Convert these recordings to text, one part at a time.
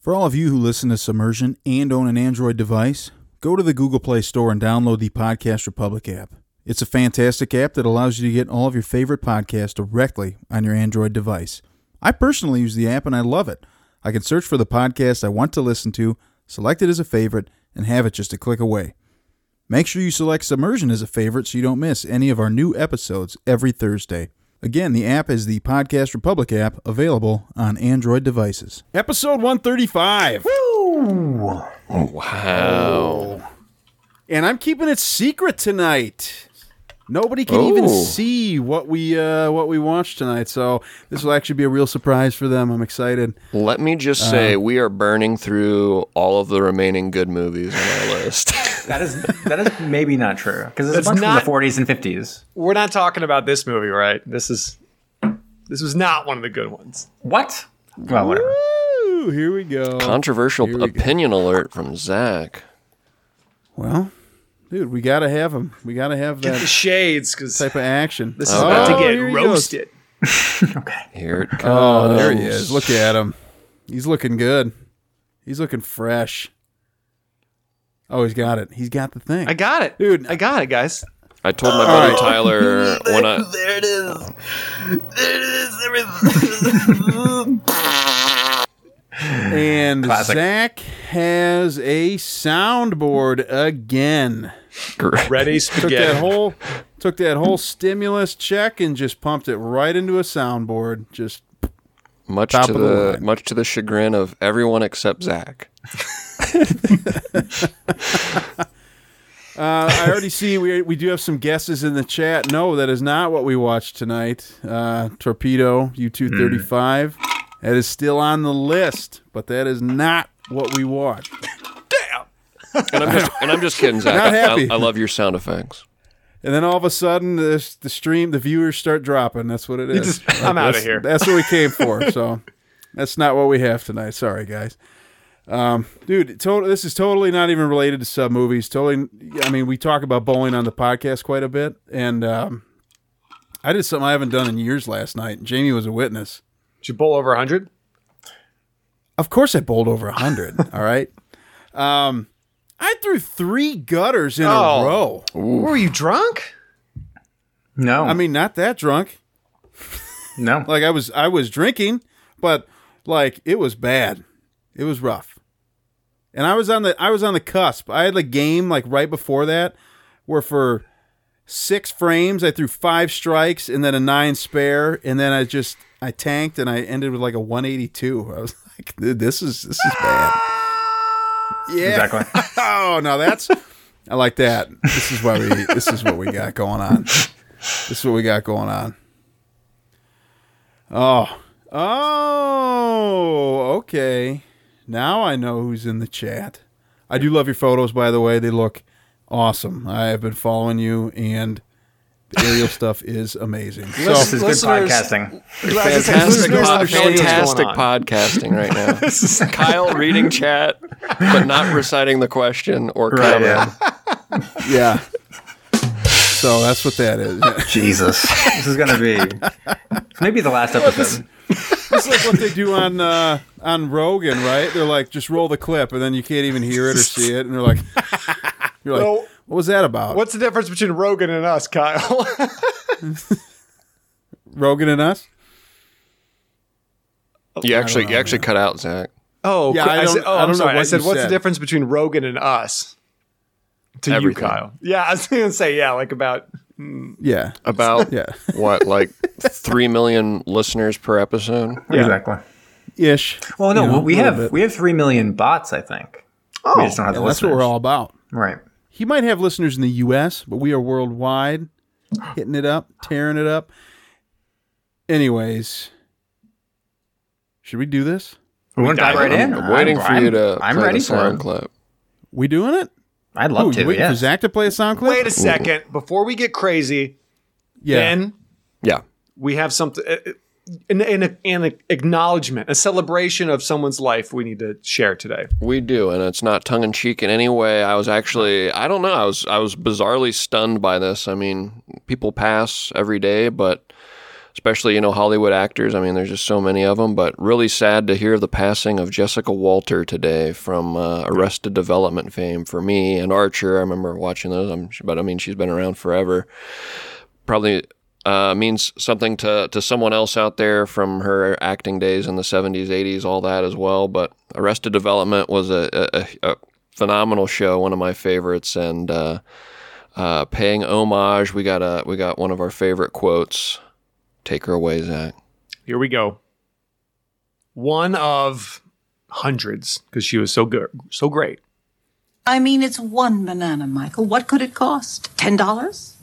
For all of you who listen to Submersion and own an Android device, go to the Google Play Store and download the Podcast Republic app. It's a fantastic app that allows you to get all of your favorite podcasts directly on your Android device. I personally use the app and I love it. I can search for the podcast I want to listen to, select it as a favorite, and have it just a click away. Make sure you select Submersion as a favorite so you don't miss any of our new episodes every Thursday. Again, the app is the Podcast Republic app available on Android devices. Episode 135. oh Wow. And I'm keeping it secret tonight. Nobody can even Oh. see what we uh, what we watched tonight, so this will actually be a real surprise for them. I'm excited. Let me just say, we are burning through all of the remaining good movies on our list. That is that is maybe not true because there's That's a bunch not- from the 40s and 50s. We're not talking about this movie, right? This is this was not one of the good ones. What? Well, whatever. Ooh, here we go. Controversial Here we go. opinion alert from Zach. Well, dude, we gotta have them. We gotta have Get the that shades because type of action. this is Oh, about to get here he goes. roasted. Okay. Here it comes. Oh, there he is. Look at him. He's looking good. He's looking fresh. Oh, he's got it. He's got the thing. I got it, Dude. I got it, guys. I told my buddy right. Tyler when I There it is. There it is. Everything. and Classic. Zach has a soundboard again. Ready, Took that whole took that whole stimulus check and just pumped it right into a soundboard. Just much Top to of the the, line. much to the chagrin of everyone except Zach. Uh, I already see we we do have some guesses in the chat. No, that is not what we watched tonight. Uh, Torpedo U two thirty five. That is still on the list, but that is not what we watched. And I'm just and I'm just kidding, Zach. Not I- happy. I, I love your sound effects. And then all of a sudden, the the stream, the viewers start dropping. That's what it is. just- I'm out of here. That's what we came for. So that's not what we have tonight. Sorry, guys. Um, dude, to- this is totally not even related to sub movies. Totally. I mean, we talk about bowling on the podcast quite a bit, and um, I did something I haven't done in years last night. Jamie was a witness. Did you bowl over hundred? Of course, I bowled over hundred. all right. Um, I threw three gutters in Oh. a row. Were you drunk? No. I mean, not that drunk. no. like I was I was drinking, but like it was bad. It was rough. And I was on the I was on the cusp. I had a game like right before that where for six frames I threw five strikes and then a nine spare and then I just I tanked and I ended with like a 182. I was like "Dude, this is this is bad. Yeah. Exactly. oh, no, that's I like that. This is why we this is what we got going on. This is what we got going on. Oh. Oh, okay. Now I know who's in the chat. I do love your photos by the way. They look awesome. I have been following you and aerial stuff is amazing. this So is good podcasting. Fantastic, listeners po- understand what's fantastic podcasting right now. this is Kyle reading chat, but not reciting the question or Right, comment. yeah. yeah. So that's what that is. Jesus. This is going to be maybe the last episode. It's like what they do on uh, on Rogan, right? They're like, just roll the clip, and then you can't even hear it or see it, and they're like, you're like, Well, what was that about? What's the difference between Rogan and us, Kyle? Rogan and us? You actually you actually cut out Zach. oh, Yeah, cool. I I, don't- said, oh, I don't I'm know sorry. I said, what's said. the difference between Rogan and us? To Everything. you, Kyle. Yeah, I was going to say, yeah, like about Yeah, About yeah, what, like three million listeners per episode? Yeah. Exactly. ish. Well, no, You know, we have bit. we have three million bots. I think. Oh, we just oh. don't have the And that's what we're all about. Right. He might have listeners in the U.S., but we are worldwide, hitting it up, tearing it up. Anyways, should we do this? We want to dive right in. I'm waiting for you to I'm play ready the for sound it. clip. We doing it? I'd love you to. waiting for Zach to play a sound clip? wait a second. Before we get crazy, yeah. Ben, Yeah. we have something, uh, uh, an, an, an acknowledgement, a celebration of someone's life we need to share today. We do, and it's not tongue in cheek in any way. I was actually, I don't know, I was, I was bizarrely stunned by this. I mean, people pass every day, but especially you know Hollywood actors. I mean, there's just so many of them. But really sad to hear the passing of Jessica Walter today from uh, Arrested Development fame for me and Archer. I remember watching those. But I mean, she's been around forever. Probably uh, means something to, to someone else out there from her acting days in the 70s, 80s, all that as well. But Arrested Development was a, a, a phenomenal show, one of my favorites, and uh, uh, paying homage. We got a we got one of our favorite quotes. Take her away, Zach. Here we go. One of hundreds because she was so good, so great. I mean, it's one banana, Michael. What could it cost? Ten dollars?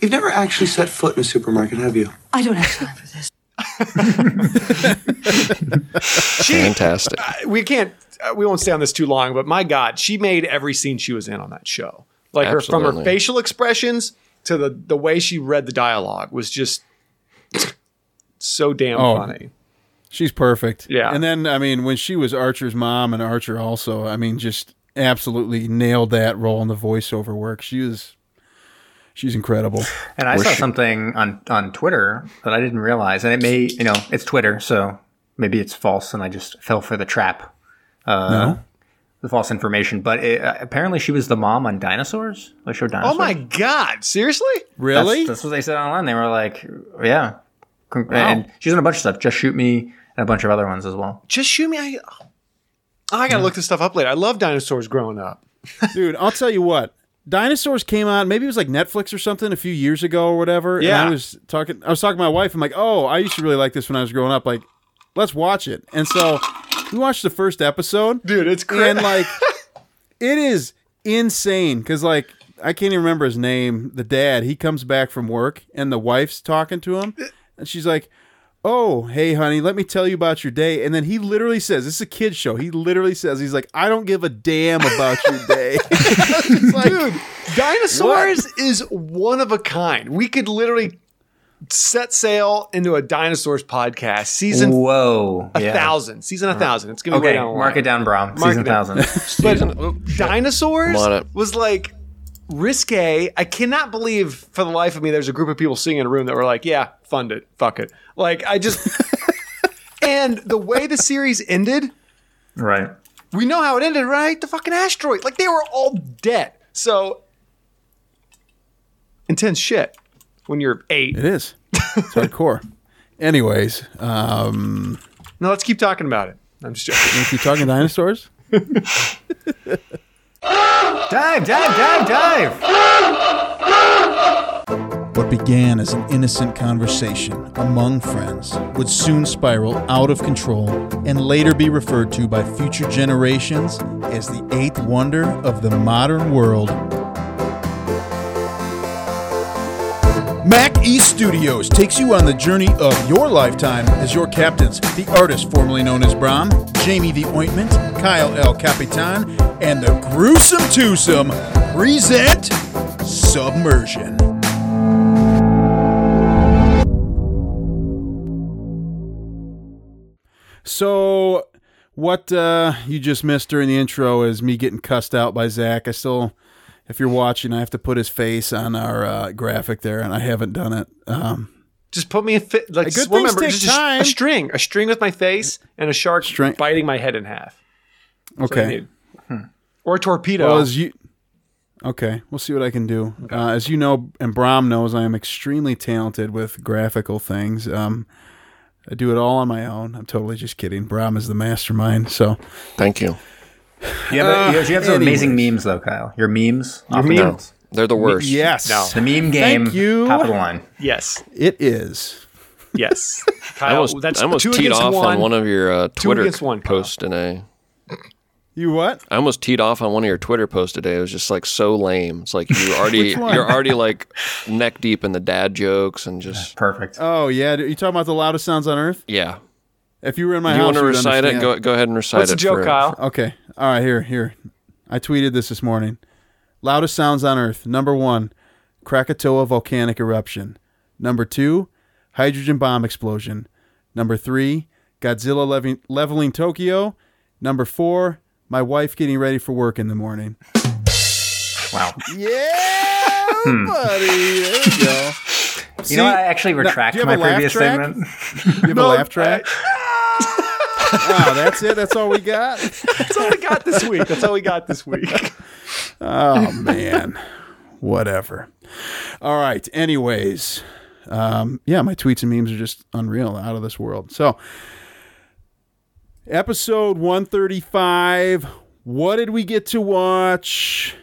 You've never actually set foot in a supermarket, have you? I don't have time for this. Fantastic. We can't. Uh, we won't stay on this too long, but my God, she made every scene she was in on that show. Like her from her facial expressions to the the way she read the dialogue was just so damn Oh. funny. She's perfect. Yeah. And then I mean, when she was Archer's mom and Archer also, I mean, just absolutely nailed that role in the voiceover work. She was, she's incredible. And I We're saw sh- something on on Twitter that I didn't realize, and it may, you know, it's Twitter, so maybe it's false, and I just fell for the trap. Uh, No? The false information, but it, uh, apparently she was the mom on Dinosaurs. The show Dinosaurs. Oh my God! Seriously? Really? That's, that's what they said online. They were like, "Yeah," Con- and she's in a bunch of stuff. Just shoot me, and a bunch of other ones as well. Just shoot me. I, oh, I gotta look this stuff up later. I love dinosaurs growing up. Dude, I'll tell you what. Dinosaurs came out, maybe it was like Netflix or something a few years ago or whatever. and Yeah. I was talking I was talking to my wife. I'm like, "Oh, I used to really like this when I was growing up. Like, let's watch it." And so we watched the first episode. Dude, it's cra- and like it is insane cuz like I can't even remember his name. The dad, he comes back from work and the wife's talking to him and she's like, "Oh, hey honey, let me tell you about your day." And then he literally says, "This is a kids show." He literally says, "He's like, I don't give a damn about your day." Like, Dude, dinosaurs is one of a kind. We could literally set sail into a dinosaurs podcast, season Whoa, a yeah. thousand, season a uh, thousand. It's gonna be way Okay, down mark it down, bro. Mark Season it down. thousand. But Season- oh, shit. dinosaurs I'm on it. was like risque. I cannot believe for the life of me there's a group of people sitting in a room that were like, yeah, fund it, fuck it. Like I just and the way the series ended, right. we know how it ended, right? The fucking asteroid. Like they were all dead. So intense shit when you're eight. It is. It's hardcore. Anyways, um, No, let's keep talking about it. I'm just joking. if you're talking dinosaurs, Dive, dive, dive, dive. what began as an innocent conversation among friends would soon spiral out of control and later be referred to by future generations as the eighth wonder of the modern world. Mac East Studios takes you on the journey of your lifetime as your captains, the artist formerly known as Brom, Jamie the Ointment, Kyle El Capitan, and the Gruesome Twosome present Submersion. So, what uh, you just missed during the intro is me getting cussed out by Zach. I still, if you're watching, I have to put his face on our uh, graphic there, and I haven't done it. Um, Just put me a fit. Like Good just things remember, take just a time. A, string, a string with my face, and a shark String- biting my head in half. That's okay. need. Or a torpedo. Well, as you, okay, we'll see what I can do. Uh, as you know, and Brom knows, I am extremely talented with graphical things. Um, I do it all on my own. I'm totally just kidding. Brom is the mastermind. So, Thank you. You have, Uh, you have, you have some amazing memes, though, Kyle. Your memes. off the No, they're the worst. yes, No. The meme game. Thank you. Top of the line. yes, it is. yes. I almost, that's I almost two teed against off one. on one of your uh, Twitter against one, Kyle. posts today. You what? I almost teed off on one of your Twitter posts today. It was just like so lame. It's like you already you're already like neck deep in the dad jokes and just Perfect. Oh yeah, you talking about the loudest sounds on earth? yeah. If you were in my you house, want to you'd recite it? Go go ahead and recite What's it. What's the joke, for- Kyle? Okay. All right, here, here. I tweeted this this morning. Loudest sounds on Earth. Number one, Krakatoa volcanic eruption. Number two, hydrogen bomb explosion. Number three, Godzilla leveling, leveling Tokyo. Number four, my wife getting ready for work in the morning. Wow. Yeah, hmm. buddy. There we go. You know what? I actually retract do you my a laugh previous track? statement. You have a laugh track? Wow, that's it. That's all we got. That's all we got this week. That's all we got this week. Oh man, whatever. All right. Anyways, um, yeah, my tweets and memes are just unreal, out of this world. So, episode one thirty-five. What did we get to watch?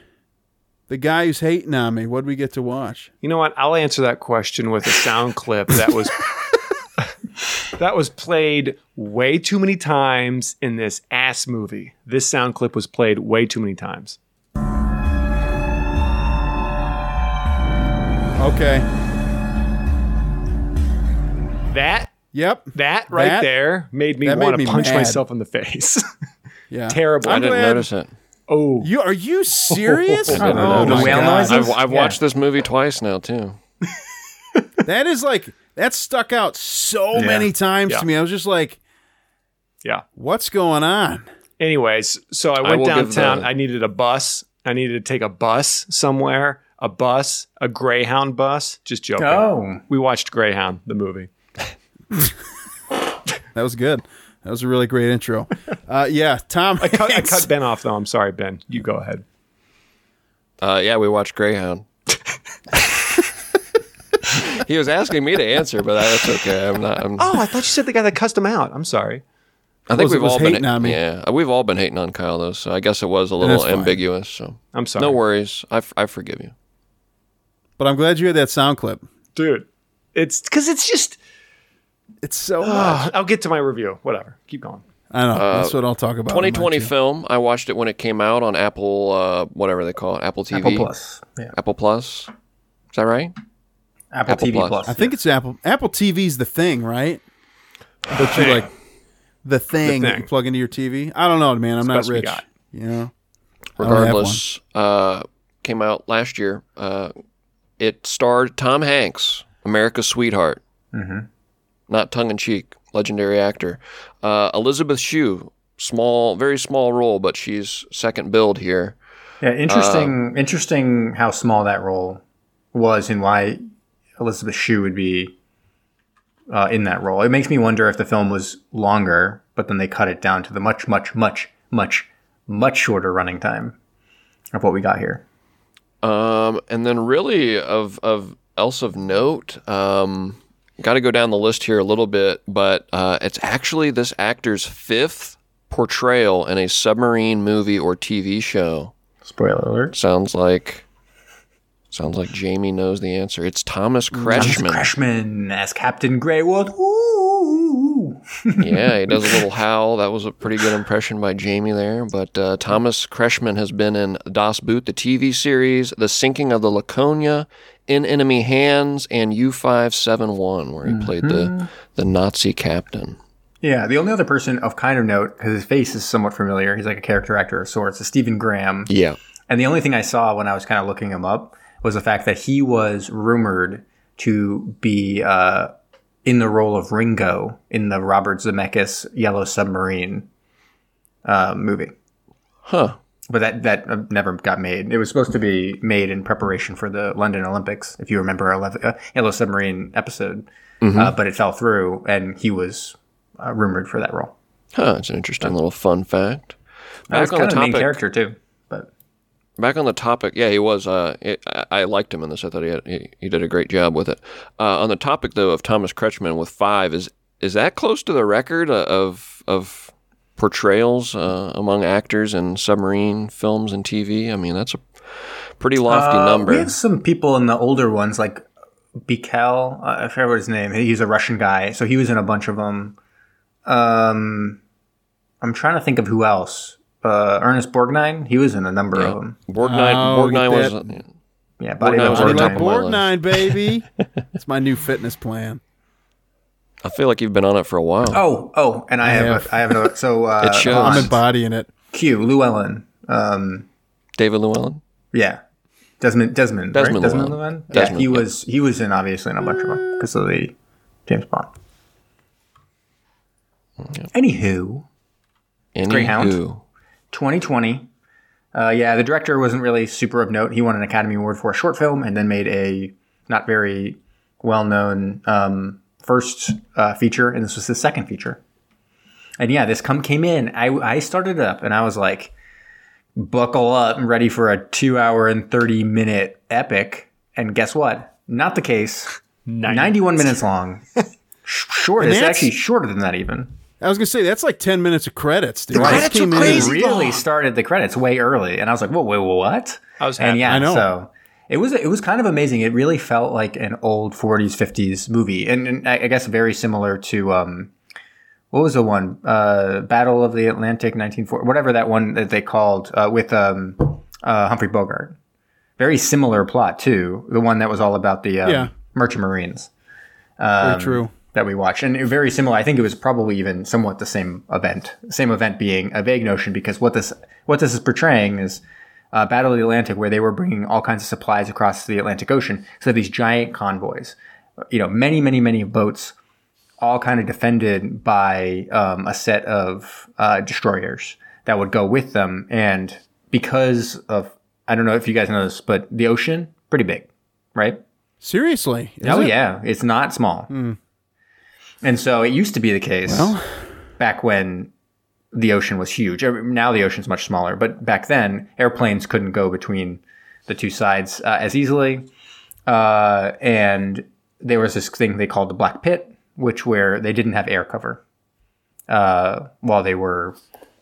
The guy who's hating on me. What did we get to watch? You know what? I'll answer that question with a sound clip that was that was played way too many times in this ass movie. This sound clip was played way too many times. Okay. That Yep. that right That- there made me want to punch mad. myself in the face. Yeah. Terrible. I didn't glad- notice it. oh, You are you serious? I didn't oh notice my the whale god. noises? I've, I've Yeah. watched this movie twice now too. That is like that stuck out so many times Yeah. to me. I was just like, yeah. what's going on? Anyways, so I I went will give downtown. I needed a bus. I needed to take a bus somewhere. A bus, a Greyhound bus. Just joking. Oh, We watched Greyhound, the movie. That was good. That was a really great intro. Uh, yeah, Tom. I cut, I cut Ben off though. I'm sorry, Ben. You go ahead. Uh, yeah, we watched Greyhound. He was asking me to answer, but that's okay. I'm not. I'm, Oh, I thought you said the guy that cussed him out. I'm sorry. I think was- we've was all been hating on me. Yeah, we've all been hating on Kyle though, so I guess it was a little ambiguous. So I'm sorry. no worries. I, f- I forgive you. But I'm glad you had that sound clip. dude. It's because it's just. It's so. Uh, I'll get to my review. Whatever. Keep going. I know. That's what I'll talk about. 2020 film. I watched it when it came out on Apple, uh, whatever they call it, Apple TV, Apple Plus. Yeah, Apple Plus. Is that right? Apple, Apple TV Plus. Plus. I think it's Apple. Apple TV's the thing, right? That you like the thing, that you plug into your TV. I don't know, man. I'm not best we rich. got. You know. I don't have Regardless, uh, came out last year. Uh, it starred Tom Hanks, America's sweetheart. Mm-hmm. Not tongue in cheek, legendary actor. Uh, Elizabeth Shue, small, very small role, but she's second billed here. Yeah, interesting. interesting how small that role was and why Elizabeth Shue would be uh, in that role. It makes me wonder if the film was longer, but then they cut it down to the much, much, much, much, much shorter running time of what we got here. Um, and then really of of else of note, um, got to go down the list here a little bit, but uh, it's actually this actor's fifth portrayal in a submarine movie or TV show. Spoiler alert. Sounds like sounds like Jamie knows the answer. It's Thomas Kretschmann. Freshman as Captain Greywood. Ooh. yeah, he does a little howl. That was a pretty good impression by Jamie there. But uh, Thomas Kretschmann has been in Das Boot, the TV series, The Sinking of the Laconia, In Enemy Hands, and U571, where he played the, the Nazi captain. Yeah, the only other person of kind of note, because his face is somewhat familiar, he's like a character actor of sorts, is Stephen Graham. Yeah. And the only thing I saw when I was kind of looking him up was the fact that he was rumored to be uh, in the role of Ringo in the Robert Zemeckis Yellow Submarine uh, movie. Huh. But that that uh, never got made. It was supposed to be made in preparation for the London Olympics, if you remember our uh, Yellow Submarine episode. Uh, but it fell through, and he was uh, rumored for that role. Huh. It's an interesting little fun fact. Was Back on kind of the main character too. Back on the topic, yeah, he was. Uh, it, I, I liked him in this. I thought he, had, he he did a great job with it. Uh, on the topic though of Thomas Kretschmann with five, is is that close to the record uh, of of portrayals uh, among actors in submarine films and TV? I mean, that's a pretty lofty Uh, number. We have some people in the older ones, like Bikel. I forget what his name. He's a Russian guy, so he was in a bunch of them. Um, I'm trying to think of who else. Uh, Ernest Borgnine. He was in a number of them. Borgnine, Oh, Borgnine was. that. Yeah, Body Borgnine of was the on Body top like of Borgnine, baby. It's my new fitness plan. I feel like you've been on it for a while. Oh, oh, and I, have, have. a, I have another. So uh, It shows. I'm embodying it. Q Llewellyn. Um, David Llewellyn. yeah, Desmond Desmond Desmond right? Desmond Llewellyn. Llewellyn. Yeah, Desmond, he yeah. was he was in obviously in a bunch of them because of the James Bond. Anywho, Greyhound. Anywho. 2020. Uh, yeah, the director wasn't really super of note. He won an Academy Award for a short film and then made a not very well-known um, first uh, feature, and this was his second feature. And yeah, this come came in. I I started it up, and I was like, buckle up, I'm ready for a two-hour and thirty-minute epic. And guess what? Not the case. 91 minutes long. Short. And It's actually shorter than that, even. I was gonna say that's like ten minutes of credits. Dude. Right. Credits came were in- crazy. really long. started the credits way early, and I was like, "Whoa, wait, what?" I was and yeah, I know. so it was it was kind of amazing. It really felt like an old '40s, '50s movie, and, and I I guess very similar to um, what was the one uh, Battle of the Atlantic, 1940, whatever that one that they called uh, with um, uh, Humphrey Bogart. Very similar plot too. The one that was all about the um, Yeah. Merchant Marines Very true. That we watched, and very similar. I think it was probably even somewhat the same event. Same event being a vague notion because what this what this is portraying is uh, Battle of the Atlantic, where they were bringing all kinds of supplies across the Atlantic Ocean. So these giant convoys, you know, many, many, many boats, all kind of defended by um, a set of uh, destroyers that would go with them, and because of I don't know if you guys know this, but the ocean pretty big, right? Seriously. oh it? yeah, it's not small. And so it used to be the case back when the ocean was huge. Now the ocean's much smaller, but back then airplanes couldn't go between the two sides uh, as easily. Uh, and there was this thing they called the Black Pit, which where they didn't have air cover uh, while they were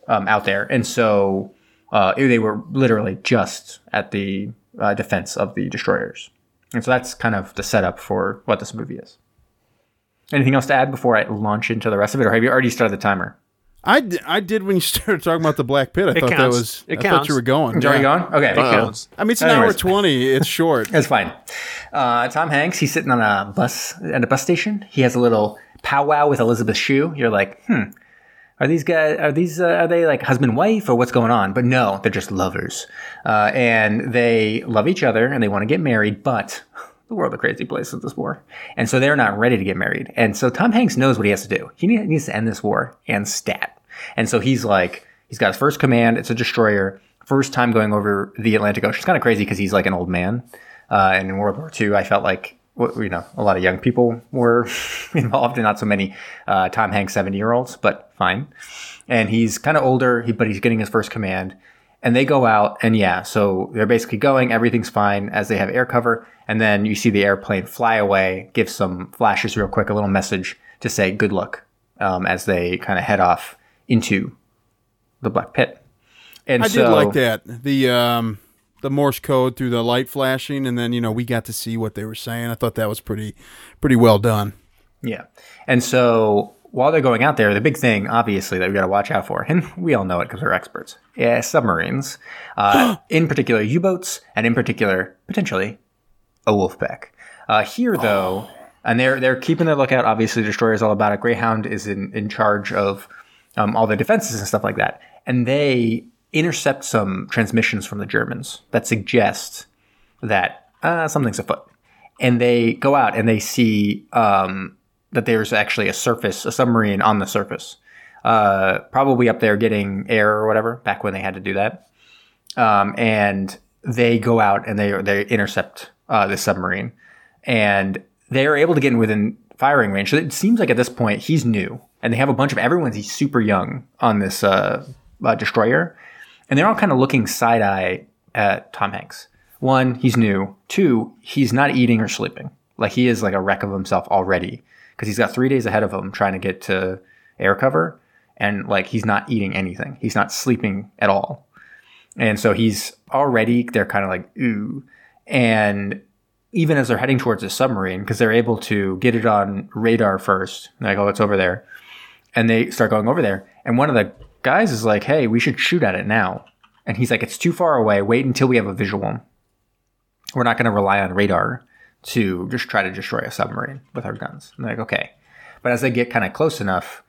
um, out there, and so uh, they were literally just at the uh, defense of the destroyers. And so that's kind of the setup for what this movie is. Anything else to add before I launch into the rest of it, or have you already started the timer? I, d- I did when you started talking about the Black Pit. I thought that was. It I thought counts. you were going. It's already Yeah. gone. Okay, It counts. I mean, it's an Anyways. hour twenty. It's short. That's fine. Uh, Tom Hanks, he's sitting on a bus at a bus station. He has a little powwow with Elizabeth Shue. You're like, hmm, are these guys? Are these? Uh, are they like husband wife or what's going on? But no, they're just lovers, uh, and they love each other and they want to get married. But the world a crazy place with this war, and so they're not ready to get married. And so Tom Hanks knows what he has to do. He needs to end this war and stat. And so he's like, he's got his first command. It's a destroyer. First time going over the Atlantic Ocean. It's kind of crazy because he's like an old man. Uh, and in World War II, I felt like you know a lot of young people were involved, and not so many uh, Tom Hanks seventy year olds, but fine. And he's kind of older, but he's getting his first command. And they go out, and yeah, so they're basically going. Everything's fine as they have air cover, and then you see the airplane fly away, give some flashes real quick, a little message to say good luck um, as they kind of head off into the Black Pit. And I so, did like that. The um the Morse code through the light flashing, and then you know we got to see what they were saying. I thought that was pretty pretty well done. Yeah. And so while they're going out there, the big thing, obviously, that we got to watch out for, and we all know it because we're experts, yeah, submarines, uh, in particular U boats, and in particular, potentially, a wolf pack. Uh, here, though, and they're they're keeping their lookout. Obviously, Destroyer is all about it. Greyhound is in, in charge of um, all the defenses and stuff like that, and they intercept some transmissions from the Germans that suggest that uh, something's afoot. And they go out and they see um, that there's actually a surface, a submarine on the surface, uh, probably up there getting air or whatever. Back when they had to do that, um, and they go out and they they intercept uh, the submarine, and they are able to get in within firing range. So it seems like at this point he's new, and they have a bunch of everyone's he's super young on this uh, uh, destroyer, and they're all kind of looking side eye at Tom Hanks. One, he's new. Two, he's not eating or sleeping. Like he is like a wreck of himself already because he's got three days ahead of him trying to get to air cover, and like he's not eating anything. He's not sleeping at all, and so he's already. They're kind of like ooh, and even as they're heading towards the submarine because they're able to get it on radar first. Like oh, it's over there, and they start going over there, and one of the guys is like, "Hey, we should shoot at it now." And he's like, "It's too far away. Wait until we have a visual. We're not going to rely on radar to just try to destroy a submarine with our guns." And they're like, "Okay," but as they get kind of close enough,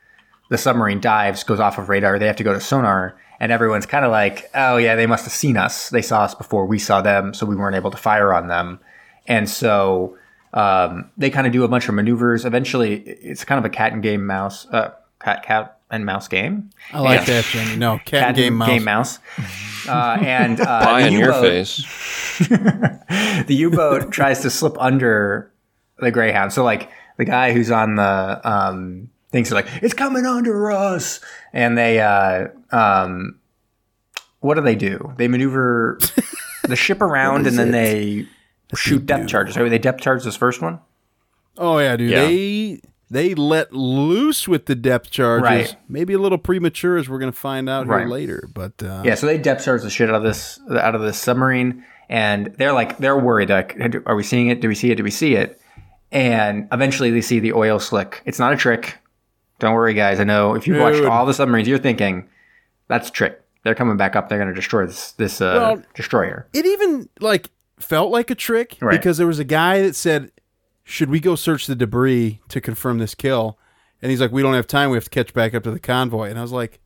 the submarine dives, goes off of radar. They have to go to sonar, and everyone's kind of like, "Oh yeah, they must have seen us. They saw us before we saw them, so we weren't able to fire on them." And so um, they kind of do a bunch of maneuvers. Eventually, it's kind of a cat and game mouse, uh, cat cat and mouse game. I like that, Jamie. No, cat, Cat game mouse. Game mouse. Uh, and uh, Pie in your U-boat- face. the U-boat tries to slip under the Greyhound. So like the guy who's on the um, things are like, it's coming under us, and they uh, um, what do they do? They maneuver the ship around, and then they shoot depth charges. Right? They depth charge this first one. Oh yeah, dude. Yeah. They they let loose with the depth charges. Right. Maybe a little premature, as we're going to find out here later. But uh, Yeah, so they depth charge the shit out of this out of this submarine, and they're like they're worried. Like, are we seeing it? Do we see it? Do we see it? And eventually, they see the oil slick. It's not a trick. Don't worry, guys. I know if you've watched all the submarines, you're thinking that's a trick. They're coming back up. They're going to destroy this this uh, Well- destroyer. it even like felt like a trick Right. because there was a guy that said, "Should we go search the debris to confirm this kill?" And he's like, "We don't have time. We have to catch back up to the convoy." And I was like,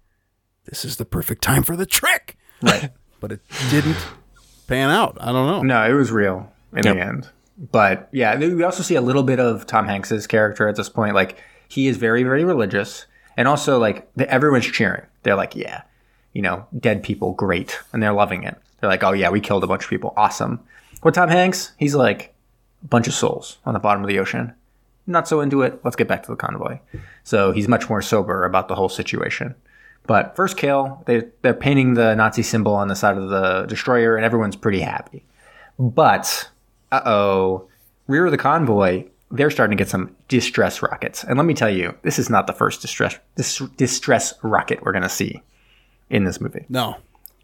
"This is the perfect time for the trick." Right. But it didn't pan out. I don't know. No, it was real in Yep. the end. But yeah, we also see a little bit of Tom Hanks's character at this point. Like he is very, very religious, and also like the, everyone's cheering. They're like, "Yeah, you know, dead people, great," and they're loving it. They're like, "Oh yeah, we killed a bunch of people, awesome." What Tom Hanks? He's like a bunch of souls on the bottom of the ocean. Not so into it. Let's get back to the convoy. So he's much more sober about the whole situation. But first kill, they they're painting the Nazi symbol on the side of the destroyer, and everyone's pretty happy. But uh oh, rear of the convoy, they're starting to get some distress rockets. And let me tell you, this is not the first distress dis- distress rocket we're gonna see in this movie. No.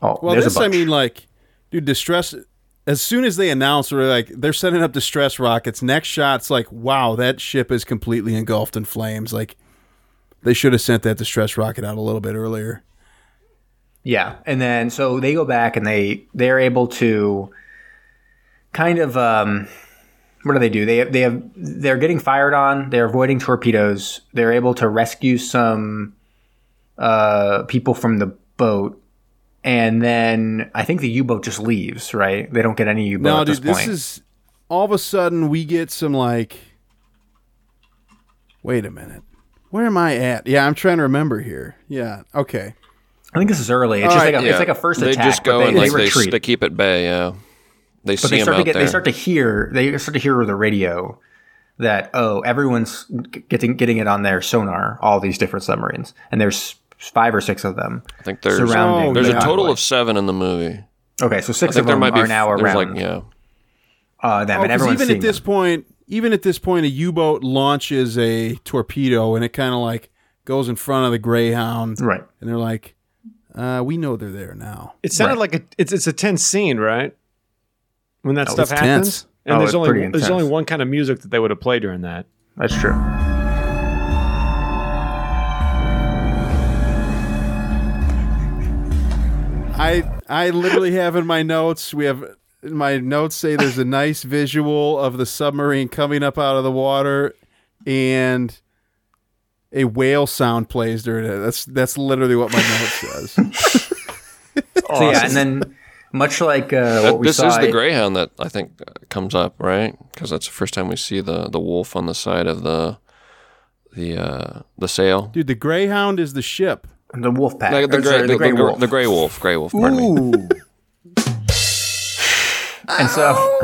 Oh, Well, this I mean, like, dude, distress. As soon as they announce, or like they're setting up distress rockets, next shot's like, wow, that ship is completely engulfed in flames. Like, they should have sent that distress rocket out a little bit earlier. Yeah, and then so they go back and they they're able to kind of um, what do they do? They they have they're getting fired on. They're avoiding torpedoes. They're able to rescue some uh, people from the boat, and then I think the U boat just leaves. Right? They don't get any U boat No, at this dude, this point. is all of a sudden we get some like. Wait a minute, where am I at? Yeah, I'm trying to remember here. Yeah, okay. I think this is early. It's All just right, like a, Yeah. it's like a first They attack. just go but they, and like they they, retreat. they keep at bay. Yeah, they but see they start out to get there. they start to hear they start to hear over the radio that oh everyone's getting getting it on their sonar all these different submarines and there's five or six of them I think there's surrounding there's the a total convoy. of seven in the movie. okay so six of there them might be are now around like yeah. uh, them Oh, and 'cause everyone's even at this them. point, even at this point, a U-boat launches a torpedo, and it kind of like goes in front of the Greyhound, right and they're like, uh, "We know they're there now." It sounded Right. like a it's it's a tense scene, right? When that Oh, stuff it's happens. tense. And Oh, there's it's only there's only one kind of music that they would have played during that. that's true I I literally have in my notes. We have my notes say there's a nice visual of the submarine coming up out of the water, and a whale sound plays during it. That's that's literally what my note says. so yeah and then much like uh, That- what we this saw is the Greyhound that I think uh, comes up, right? Because that's the first time we see the the wolf on the side of the the uh, the sail. Dude, the Greyhound is the ship. The wolf pack The, the, gray, sorry, the, the gray wolf the gray wolf, gray wolf. Pardon me. And so,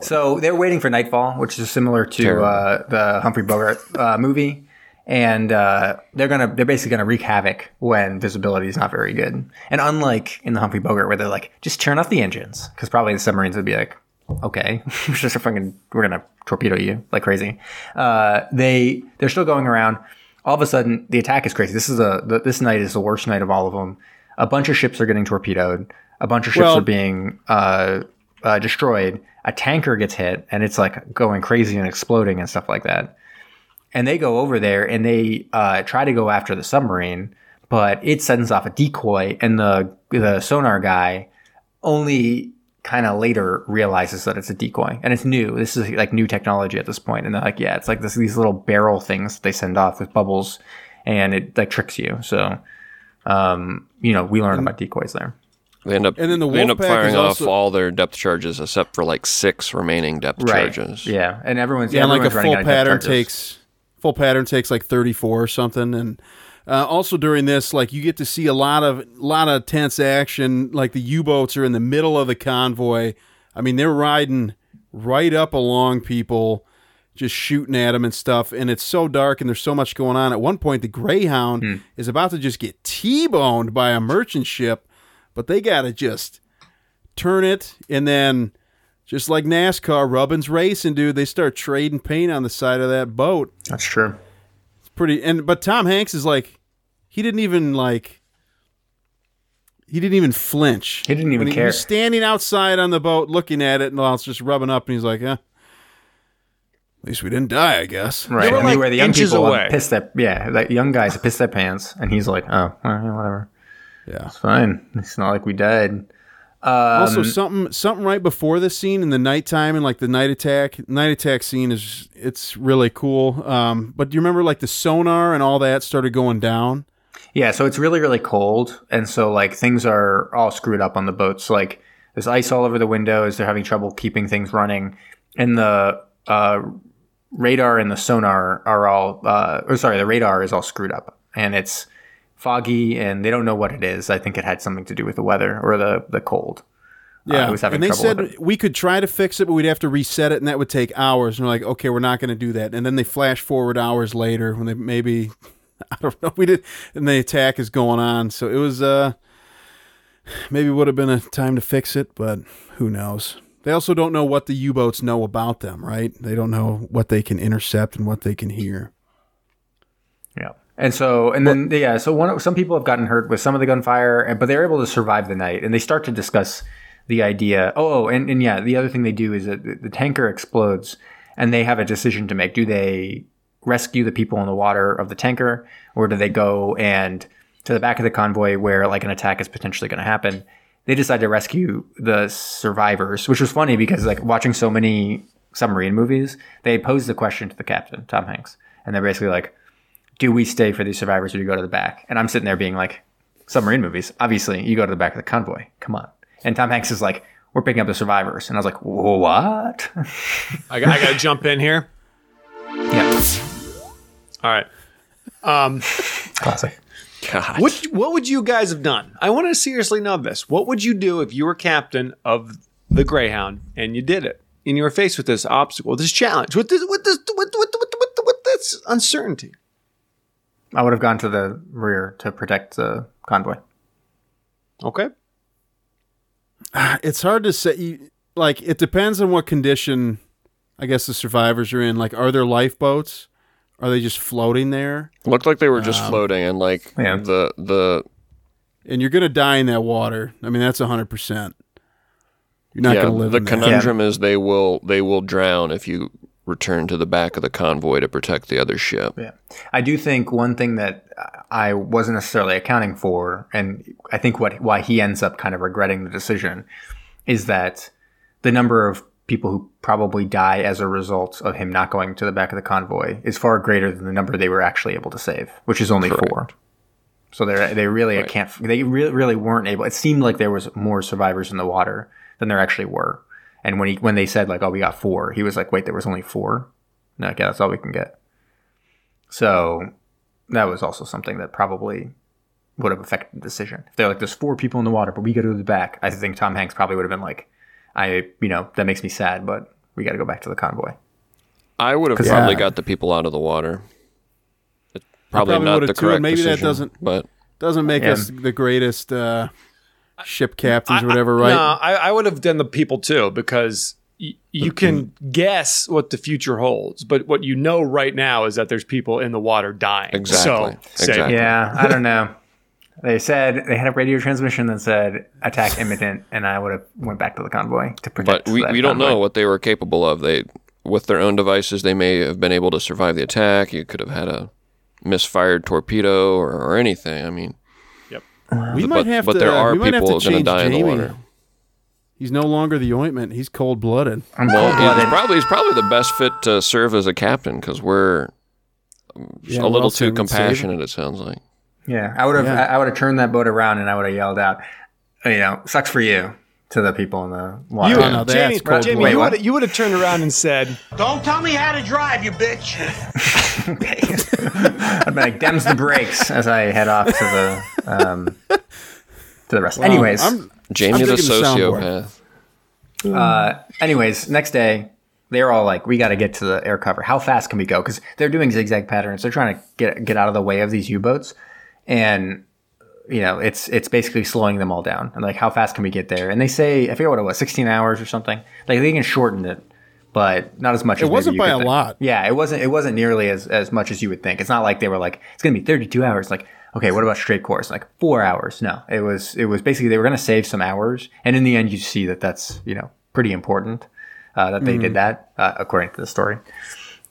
so they're waiting for nightfall, which is similar to uh, the Humphrey Bogart uh, movie, and uh, they're gonna they're basically gonna wreak havoc when visibility is not very good. And unlike in the Humphrey Bogart, where they're like, just turn off the engines, because probably the submarines would be like, okay, we're just fucking we're gonna torpedo you like crazy. Uh, they they're still going around. All of a sudden, the attack is crazy. This is a the, this night is the worst night of all of them. A bunch of ships are getting torpedoed. A bunch of ships Well- are being uh, uh, destroyed. A tanker gets hit, and it's like going crazy and exploding and stuff like that. And they go over there and they uh, try to go after the submarine, but it sends off a decoy, and the the sonar guy only kind of later realizes that it's a decoy and it's new. This is like new technology at this point, and they're like, yeah, it's like this these little barrel things they send off with bubbles, and it like tricks you. So, um, you know, we learned about decoys there. They end up And then the they end up firing off also- all their depth charges except for like six remaining depth charges. Yeah, and everyone's Yeah, and like a full out of depth pattern takes full pattern takes like 34 or something and uh, also during this like you get to see a lot of lot of tense action like the u-boats are in the middle of the convoy i mean they're riding right up along people just shooting at them and stuff. And it's so dark and there's so much going on. At one point, the Greyhound Hmm. is about to just get T-boned by a merchant ship, but they got to just turn it and then. Just like NASCAR, Rubbin's racing, dude. They start trading paint on the side of that boat. That's true. Pretty and but Tom Hanks is like, he didn't even like, he didn't even flinch. He didn't even When care. was standing outside on the boat looking at it, and while it's just rubbing up, and he's like, "Yeah, at least we didn't die, I guess." Right. were, like, mean, where the young inches people away. piss their yeah, like young guys pissed their pants, and he's like, oh, whatever, Yeah. it's fine. It's not like we died. Also, Um, something something right before this scene in the nighttime and like the night attack. Night attack scene is it's really cool. Um, but do you remember like the sonar and all that started going down? Yeah, so it's really, really cold, and so like things are all screwed up on the boats. Like there's ice all over the windows. They're having trouble keeping things running, and the uh, radar and the sonar are all. Uh, or sorry, the radar is all screwed up, and it's foggy, and they don't know what it is. I think it had something to do with the weather or the the cold. Yeah, I was having and they said we could try to fix it, but we'd have to reset it, and that would take hours. And we're like, okay, we're not going to do that. And then they flash forward hours later when they maybe, I don't know, we did, and the attack is going on. So it was, uh, maybe would have been a time to fix it, but who knows? They also don't know what the U boats know about them, right? They don't know what they can intercept and what they can hear. And so, and then, yeah, so one, some people have gotten hurt with some of the gunfire, and- but they're able to survive the night. And they start to discuss the idea. Oh, oh and, and yeah, the other thing they do is that the, the tanker explodes, and they have a decision to make. Do they rescue the people in the water of the tanker, or do they go and to the back of the convoy where like an attack is potentially going to happen? They decide to rescue the survivors, which was funny because like watching so many submarine movies, they posed the question to the captain, Tom Hanks, and they're basically like, do we stay for these survivors or do you go to the back? And I'm sitting there being like, submarine movies, obviously you go to the back of the convoy. Come on. And Tom Hanks is like, we're picking up the survivors. And I was like, what? I, got- I got to jump in here. yeah. All right. Um, Classic. God. What what would you guys have done? I want to seriously know this. What would you do if you were captain of the Greyhound and you did it and you were faced with this obstacle, this challenge, with this with this with with with, with, with this uncertainty? I would have gone to the rear to protect the convoy. Okay. It's hard to say. Like, it depends on what condition, I guess, the survivors are in. Like, are there lifeboats? Are they just floating there? Looked like they were just um, floating, and like Yeah. the the and you're gonna die in that water. I mean, that's hundred percent. You're not yeah gonna live. the in that. conundrum is they will they will drown if you return to the back of the convoy to protect the other ship. Yeah. I do think one thing that I wasn't necessarily accounting for, and I think what why he ends up kind of regretting the decision, is that the number of people who probably die as a result of him not going to the back of the convoy is far greater than the number they were actually able to save, which is only four. So they they really Right. can't they really really weren't able. It seemed like there was more survivors in the water than there actually were. And when he when they said like oh we got four, he was like wait there was only four. No, okay, that's all we can get. So that was also something that probably would have affected the decision. If they're like, there's four people in the water, but we got to go to the back, I think Tom Hanks probably would have been like, I, you know, that makes me sad, but we got to go back to the convoy. I would have probably uh, got the people out of the water. It's probably, probably not would've the too, and correct maybe that doesn't- But Doesn't make Yeah. us the greatest uh, ship captains I- or whatever, right? No, I, I would have done the people too because y- you can guess what the future holds, but what you know right now is that there's people in the water dying. Exactly. So, Exactly. Yeah, I don't know. They said they had a radio transmission that said attack imminent, and I would have went back to the convoy to protect. but we, we don't convoy. know what they were capable of. They with their own devices they may have been able to survive the attack. You could have had a misfired torpedo or, or anything. I mean, we but- might have but to. there are we might have people to gonna change die in the Jamie. water. He's no longer the ointment. He's cold blooded. I'm well, he's cold-blooded. probably he's probably the best fit to serve as a captain because we're um, Yeah, a little too compassionate. It sounds like. Yeah, I would have. Yeah. I would have turned that boat around, and I would have yelled out, "You know, sucks for you." To the people in the water. You, no, that's Jamie, cold Jamie, blooded. you Wait, would you would have turned around and said, Don't tell me how to drive, you bitch. I'd be like, "Dems the brakes" as I head off to the um, to the rest. anyways, I'm, Jamie I'm the digging the sociopath. uh, anyways, next day, they're all like, we got to get to the air cover. How fast can we go? Because they're doing zigzag patterns. They're trying to get get out of the way of these U boats, and you know, it's it's basically slowing them all down. And like, how fast can we get there? And they say, I forget what it was, 16 hours or something. Like they can shorten it, but not as much. It as wasn't by a think. lot. Yeah, it wasn't. It wasn't nearly as as much as you would think. It's not like they were like, it's gonna be 32 hours. Like, okay, what about straight course? Like four hours? No, it was it was basically they were gonna save some hours, and in the end, you see that that's you know pretty important uh, that they did that uh, according to the story.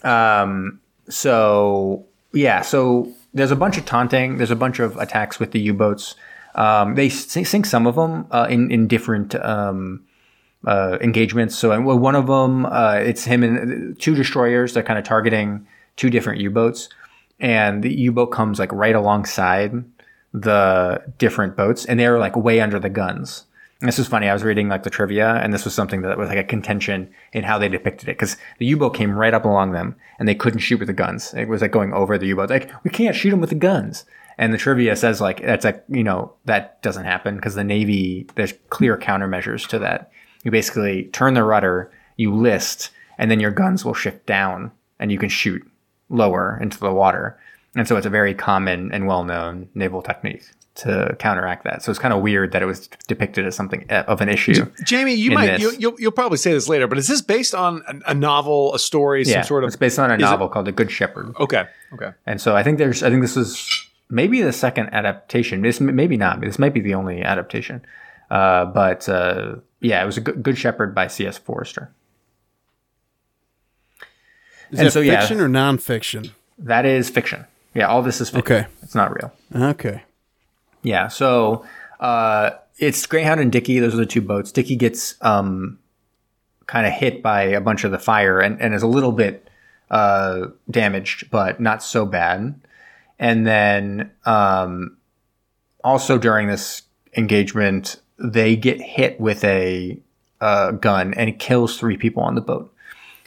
Um, so yeah, so there's a bunch of taunting. There's a bunch of attacks with the U-boats. Um, they sink some of them uh, in in different um, uh, engagements. So one of them, uh, it's him and two destroyers. They're kind of targeting two different U-boats, and the U-boat comes like right alongside the different boats, and they're like way under the guns. This was funny. I was reading like the trivia, and this was something that was like a contention in how they depicted it because the U-boat came right up along them, and they couldn't shoot with the guns. It was like going over the U-boat. Like we can't shoot them with the guns. And the trivia says like that's like you know that doesn't happen because the Navy there's clear countermeasures to that. You basically turn the rudder, you list, and then your guns will shift down, and you can shoot lower into the water. And so it's a very common and well-known naval technique to counteract that. So it's kind of weird that it was depicted as something uh, of an issue. Jamie, you might you, you'll, you'll probably say this later, but is this based on a, a novel, a story, Yeah, some sort of? it's based on a is it- novel called The Good Shepherd. Okay, okay. And so I think there's, I think this is maybe the second adaptation. This maybe not. This might be the only adaptation. Uh, but uh, yeah, it was a good, good Shepherd by C.S. Forester. Is And that so, yeah. fiction or nonfiction? That is fiction. Yeah, all this is fiction. Okay. It's not real. Okay. Yeah, so uh, it's Greyhound and Dicky. Those are the two boats. Dicky gets um, kind of hit by a bunch of the fire and, and is a little bit uh, damaged, but not so bad. And then um, also during this engagement, they get hit with a uh, gun and it kills three people on the boat.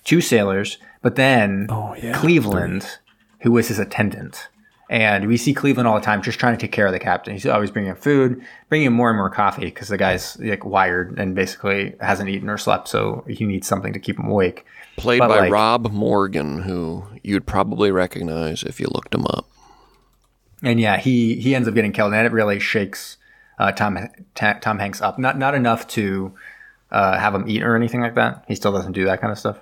Two sailors, but then oh, yeah. Cleveland, who was his attendant. And we see Cleveland all the time just trying to take care of the captain. He's always bringing him food, bringing him more and more coffee because the guy's like wired and basically hasn't eaten or slept, so he needs something to keep him awake. Played But, by like- Rob Morgan, who you'd probably recognize if you looked him up. And yeah, he he ends up getting killed, and it really shakes uh, Tom Ta- Tom Hanks up. Not not enough to uh, have him eat or anything like that. He still doesn't do that kind of stuff.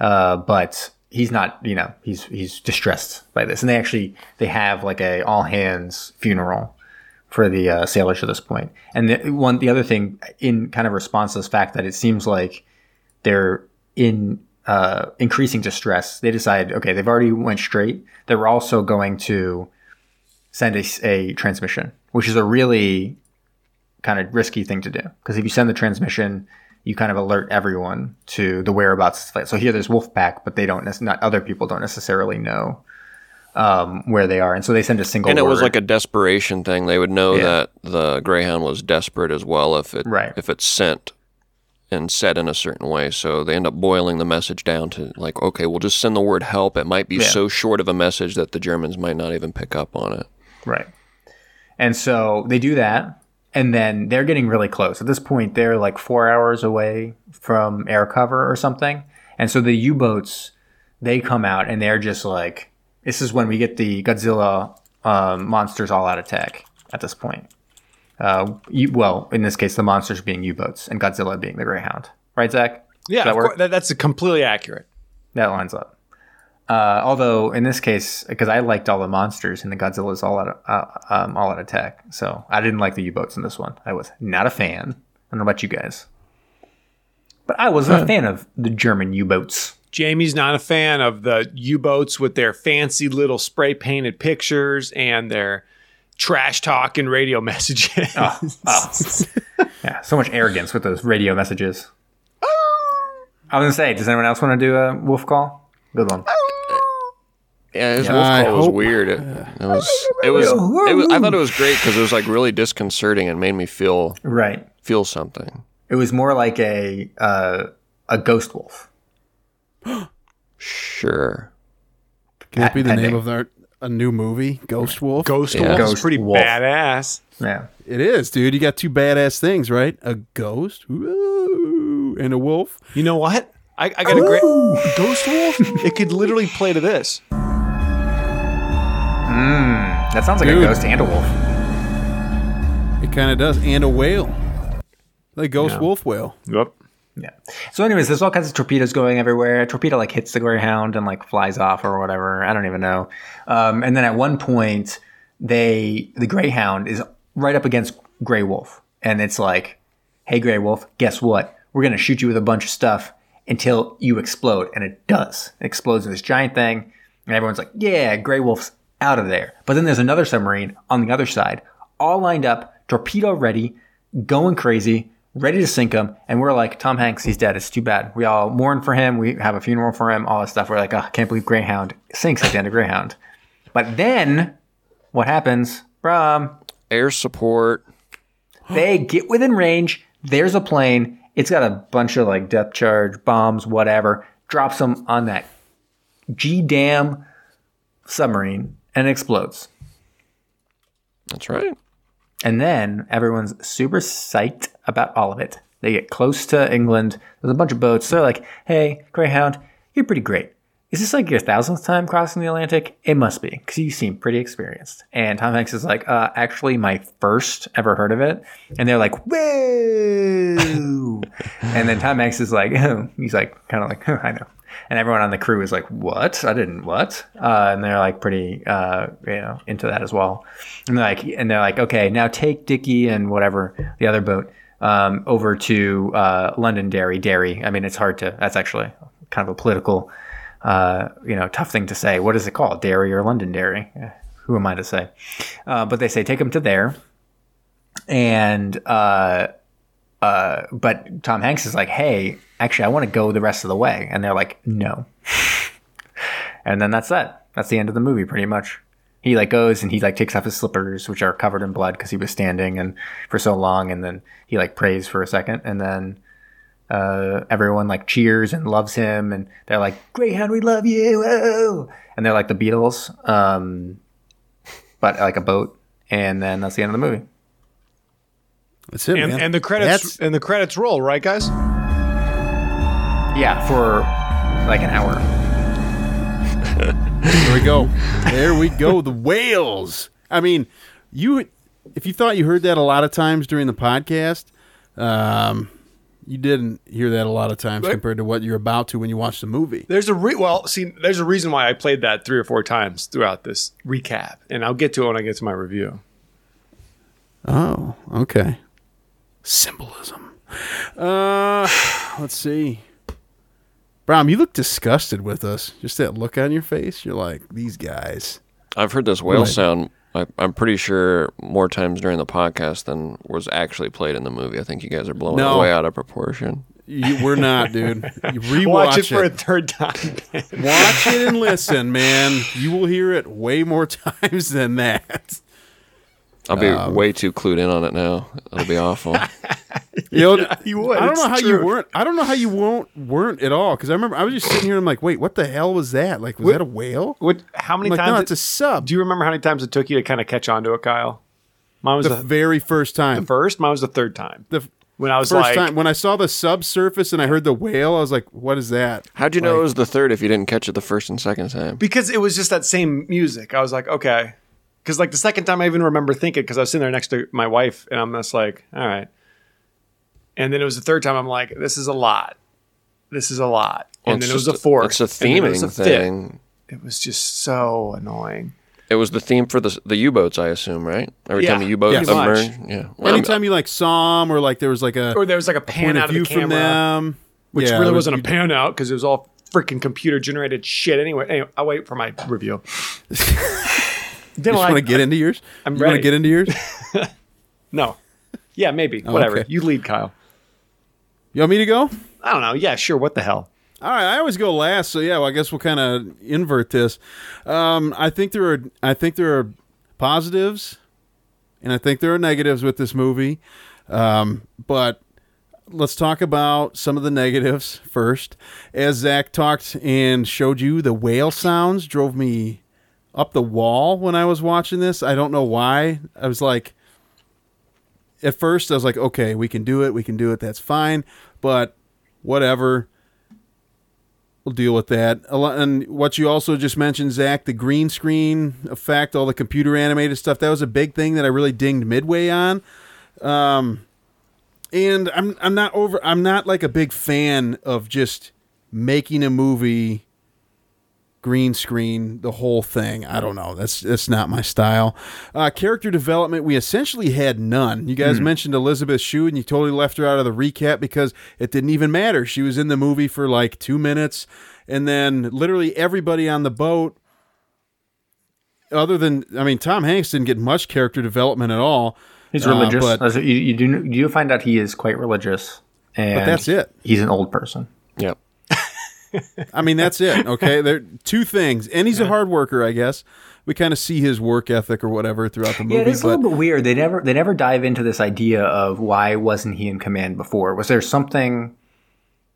Uh, but he's not, you know, he's he's distressed by this, and they actually they have like a all hands funeral for the uh, sailors at this point. And the one the other thing in kind of response to this fact that it seems like they're in uh, increasing distress, they decide okay, they've already went straight. They're also going to send a, a transmission, which is a really kind of risky thing to do. Because if you send the transmission, you kind of alert everyone to the whereabouts. of the flight. So here there's Wolfpack, but they don't, not other people don't necessarily know um, where they are. And so they send a single And it was like a desperation thing. They would know Yeah. that the Greyhound was desperate as well if it Right. if it's sent and said in a certain way. So they end up boiling the message down to like, okay, we'll just send the word help. It might be Yeah. so short of a message that the Germans might not even pick up on it. Right. And so they do that. And then they're getting really close. At this point, they're like four hours away from air cover or something. And so the U boats, they come out and they're just like, this is when we get the Godzilla um, monsters all out attack at this point. Uh, you, well, in this case, the monsters being U boats and Godzilla being the Greyhound. Right, Zach? Yeah, of that, that's completely accurate. That lines up. Uh, although in this case, because I liked all the monsters and the Godzilla's all out uh, um, all out attack, so I didn't like the U-boats in this one. I was not a fan. I don't know about you guys, but I was a fan of the German U-boats. Jamie's not a fan of the U-boats with their fancy little spray painted pictures and their trash talk and radio messages. Oh, Yeah, so much arrogance with those radio messages. I was gonna say, does anyone else want to do a wolf call? Good one. Yeah, his I wolf call was hope- weird. It, it was, it was, it was. I thought it was great because it was like really disconcerting and made me feel Right. feel something. It was more like a uh, a ghost wolf. Sure. Can that be the name of our a new movie, Ghost Wolf? Ghost Yeah. Wolf is Ghost pretty Wolf. badass. Yeah. It is, dude. You got two badass things, right? A ghost ooh, and a wolf. You know what? I, I got a great Ghost Wolf. It could literally play to this. That sounds like Dude. a ghost and a wolf. It kind of does, and a whale, like ghost Yeah. wolf whale. Yep. Yeah. So, anyways, there's all kinds of torpedoes going everywhere. A torpedo like hits the greyhound and like flies off or whatever. I don't even know. Um, and then at one point, they the greyhound is right up against Grey Wolf, and it's like, "Hey, Grey Wolf, guess what? We're gonna shoot you with a bunch of stuff until you explode." And it does. It explodes in this giant thing, and everyone's like, "Yeah, Grey Wolf's out of there." But then there's another submarine on the other side, all lined up, torpedo ready, going crazy, ready to sink him. And we're like, Tom Hanks, he's dead. It's too bad. We all mourn for him. We have a funeral for him, all this stuff. We're like, oh, I can't believe Greyhound sinks at the end of Greyhound. But then what happens? Brom, Air support. they get within range. There's a plane. It's got a bunch of like depth charge, bombs, whatever. Drops them on that G Dam submarine and explodes. That's right. And then everyone's super psyched about all of it. They get close to England. There's a bunch of boats. They're like, hey, Greyhound, you're pretty great. Is this like your thousandth time crossing the Atlantic? It must be, because you seem pretty experienced. And Tom Hanks is like, uh, actually, my first ever heard of it. And they're like, whoa. and then Tom Hanks is like, oh. he's like, kind of like, I know. And everyone on the crew is like, what? I didn't, what? Uh, and they're like pretty, uh, you know, into that as well. And they're like, and they're like, okay, now take Dickie and whatever, the other boat, um, over to uh, Londonderry, Derry. I mean, it's hard to, that's actually kind of a political, uh, you know, tough thing to say. What is it called? Derry or Londonderry? Eh, Who am I to say? Uh, but they say take them to there. And, uh, uh, but Tom Hanks is like, hey, actually, I want to go the rest of the way. And they're like, no. and then that's that. That's the end of the movie, pretty much. He like goes and he like takes off his slippers, which are covered in blood because he was standing and for so long. And then he like prays for a second, and then uh, everyone like cheers and loves him, and they're like, "Greyhound, we love you!" Whoa! And they're like the Beatles, um, but like a boat. And then that's the end of the movie. That's it, And, man. and the credits That's- and the credits roll, right, guys? Yeah, for like an hour. There we go. There we go. The whales. I mean, you if you thought you heard that a lot of times during the podcast, um, you didn't hear that a lot of times compared to what you're about to when you watch the movie. There's a re- well, see, there's a reason why I played that three or four times throughout this recap, and I'll get to it when I get to my review. Oh, okay. Symbolism. Uh, let's see. Brom, you look disgusted with us. Just that look on your face. You're like these guys. I've heard this whale Right. sound. I, I'm pretty sure more times during the podcast than was actually played in the movie. I think you guys are blowing No. it way out of proportion. You, we're not, dude. You rewatch Watch it it. for a third time. Watch it and listen, man. You will hear it way more times than that. I'll be Um, way too clued in on it now. It'll be awful. You know, you would. I don't It's know how you weren't. I don't know how you won't weren't at all. Because I remember I was just sitting here. and I'm like, wait, what the hell was that? Like, was What- that a whale? What? How many I'm like, times? no, it- it's a sub. do you remember how many times it took you to kind of catch on to it, Kyle? Mine was the the, very first time. The first. Mine was the third time. The When I was first like, time when I saw the subsurface and I heard the whale, I was like, what is that? How'd you know it was the third if you didn't catch it the first and second time? because it was just that same music. I was like, okay. Because like the second time, I even remember thinking because I was sitting there next to my wife, and I'm just like, all right. And then it was the third time. I'm like, this is a lot. This is a lot. Well, and it's then it was the fourth. It's a and then it was theming the fifth. thing. It was just so annoying. It was the theme for the the U-boats, I assume, right? Every Yeah, time a U-boat pretty much. yeah. Well, I'm- you like saw them, or like there was like a Or there was like a pan point out of of view the camera, from them, which Yeah, really was- wasn't a pan out because it was all freaking computer generated shit. Anyway, anyway, I'll wait for my review. You Didn't just like want to get into yours? I'm you want to get into yours? no. Yeah, maybe. Whatever. okay. You lead, Kyle. You want me to go? I don't know. Yeah, sure. What the hell? All right, I always go last, so yeah, well, I guess we'll kind of invert this. Um, I think there are, I think there are positives, and I think there are negatives with this movie. Um, but let's talk about some of the negatives first. As Zach talked and showed you, the whale sounds drove me up the wall when I was watching this. I don't know why. I was like, at first, I was like, okay, we can do it, we can do it, that's fine, but whatever we'll deal with that. And what you also just mentioned, Zach, the green screen effect, all the computer animated stuff, that was a big thing that I really dinged Midway on. Um, and I'm I'm not over. I'm not like a big fan of just making a movie green screen the whole thing. I don't know. That's that's not my style. Uh, character development, we essentially had none. You guys mentioned Elizabeth Shue, and you totally left her out of the recap because it didn't even matter. She was in the movie for like two minutes, and then literally everybody on the boat. Other than, I mean, Tom Hanks didn't get much character development at all. He's Uh, religious. but, That's you, you do you find out he is quite religious, and but that's it. He's an old person. Yep. I mean, that's it. Okay, there are two things, and he's a hard worker. I guess we kind of see his work ethic or whatever throughout the movie. Yeah, it's a little bit weird. They never they never dive into this idea of why wasn't he in command before? Was there something?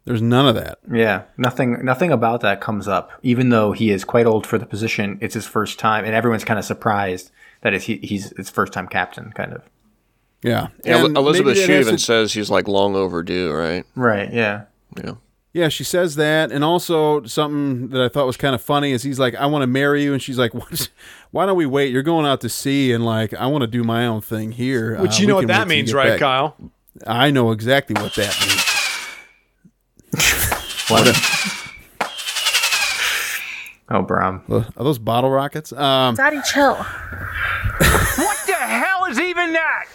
there's none of that. Yeah, nothing nothing about that comes up. Even though he is quite old for the position, it's his first time, and everyone's kind of surprised that it's, he, he's his first time captain, kind of. Yeah, Yeah, And Elizabeth Shue even says he's like long overdue, right? Right. Yeah. Yeah. Yeah, she says that, and also something that I thought was kind of funny is he's like, "I want to marry you," and she's like, what? "Why don't we wait? You're going out to sea, and like, I want to do my own thing here." Which Uh, you know what that means, right, back." Kyle? I know exactly what that means. What? Oh, Brom. Are those bottle rockets? Um, Daddy, chill. What the hell is even that?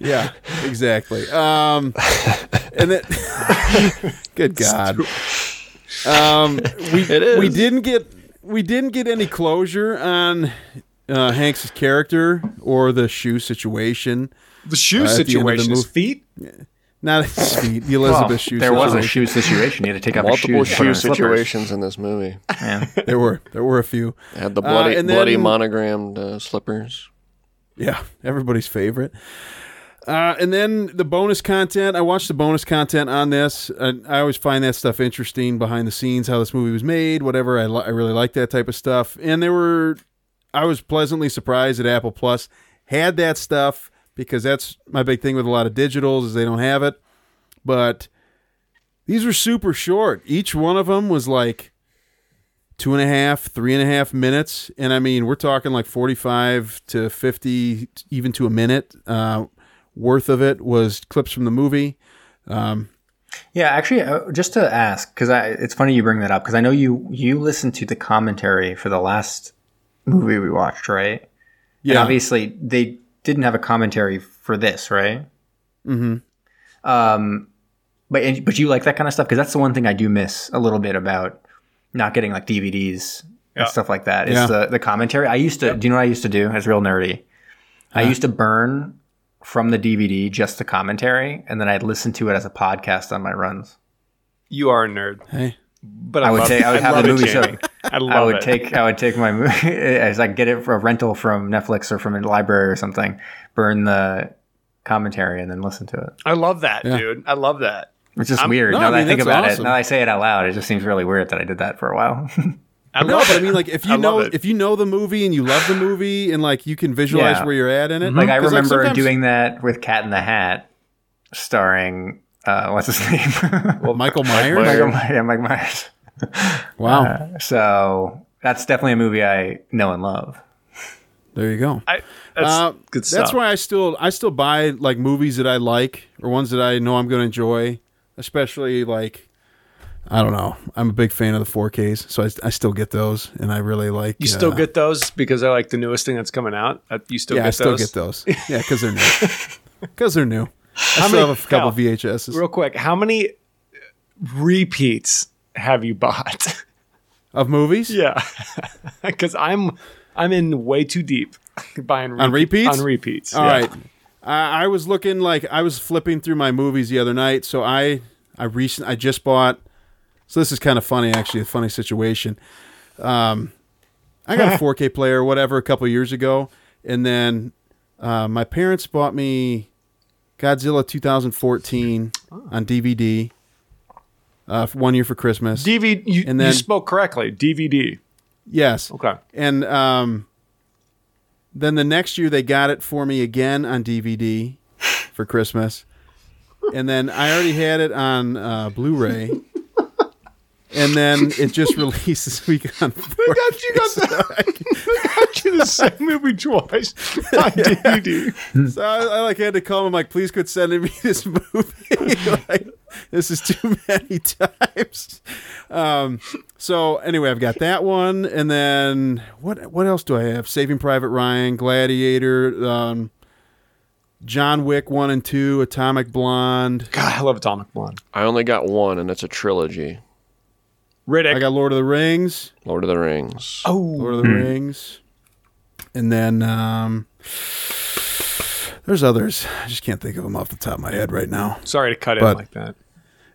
Yeah, exactly. Um, and then, good God, um, we It is. we didn't get we didn't get any closure on uh, Hanks's character or the shoe situation. The shoe Uh, at the end of the situation. His feet. Not his feet, the Elizabeth Well, shoe. there was a situation. shoe situation. You had to take off Multiple shoes, and shoe slippers. situations in this movie. Yeah. There were there were a few. They had the bloody, Uh, and bloody then- monogrammed uh, slippers. Yeah, everybody's favorite. Uh, and then the bonus content. I watched the bonus content on this. And I always find that stuff interesting behind the scenes, how this movie was made, whatever. I, li- I really like that type of stuff. And they were, I was pleasantly surprised that Apple Plus had that stuff because that's my big thing with a lot of digitals is they don't have it. But these were super short. Each one of them was like two and a half, three and a half minutes. And I mean, we're talking like 45 to 50, even to a minute uh, worth of it was clips from the movie. Um, Yeah, actually, uh, just to ask, because it's funny you bring that up, because I know you you listened to the commentary for the last movie we watched, right? And Yeah. obviously, they didn't have a commentary for this, right? Mm-hmm. Um, but but you like that kind of stuff because that's the one thing I do miss a little bit about not getting like DVDs Yeah. and stuff like that. Is Yeah. the the commentary? I used to. Do you know what I used to do? It's real nerdy. I used to burn from the DVD just the commentary, and then I'd listen to it as a podcast on my runs. You are a nerd, Hey. but I, I would love take- it. I would have love the movie Jamie. show. I love I would it. take I would take my movie as I get it for a rental from Netflix or from a library or something, burn the commentary and then listen to it. I love that, Yeah. dude. I love that. It's just I'm- weird. No, now I that I think about awesome. it, now that I say it out loud, it just seems really weird that I did that for a while. I No, love but. I mean, like if you love know it. if you know the movie and you love the movie and like you can visualize Yeah. where you're at in it. like I remember sometimes- doing that with Cat in the Hat, starring uh, what's his name? Well, Michael Myers. Myers. Michael Myers. Yeah, Mike Myers. Wow, So that's definitely a movie I know and love. there you go. I, that's Uh, good stuff. That's why I still I still buy like movies that I like or ones that I know I'm going to enjoy, especially like I don't know. I'm a big fan of the 4Ks, so I, I still get those, and I really like. you still uh, get those because I like the newest thing that's coming out. Uh, You still yeah, get I still those? get those. Yeah, because they're new. Because they're new. I still many- have a couple Kyle, VHSs Real quick, how many repeats have you bought? of movies. yeah, because I'm I'm in way too deep buying On repeats? On repeats. All yeah. right. I I was looking like I was flipping through my movies the other night, so I I recent I just bought. So this is kind of funny, actually, a funny situation. Um, I got a 4K player, or whatever, a couple years ago, and then uh, my parents bought me Godzilla 2014 on DVD. Uh, for one year for Christmas. DVD. You, And then- you spoke correctly. DVD. yes. Okay. And um, then the next year they got it for me again on DVD for Christmas. And then I already had it on uh, Blu-ray, and then it just released this week on. 4K, I got you got the, I got you the same movie twice on DVD. So I, I like had to call him like, please quit sending me this movie. like, this is too many times. Um, so anyway, I've got that one, and then what? What else do I have? Saving Private Ryan, Gladiator, um, John Wick one and two, Atomic Blonde. God, I love Atomic Blonde. I only got one, and it's a trilogy. Riddick. I got Lord of the Rings, Lord of the Rings. oh, Lord of the Rings, and then um, there's others. I just can't think of them off the top of my head right now. sorry to cut in like that.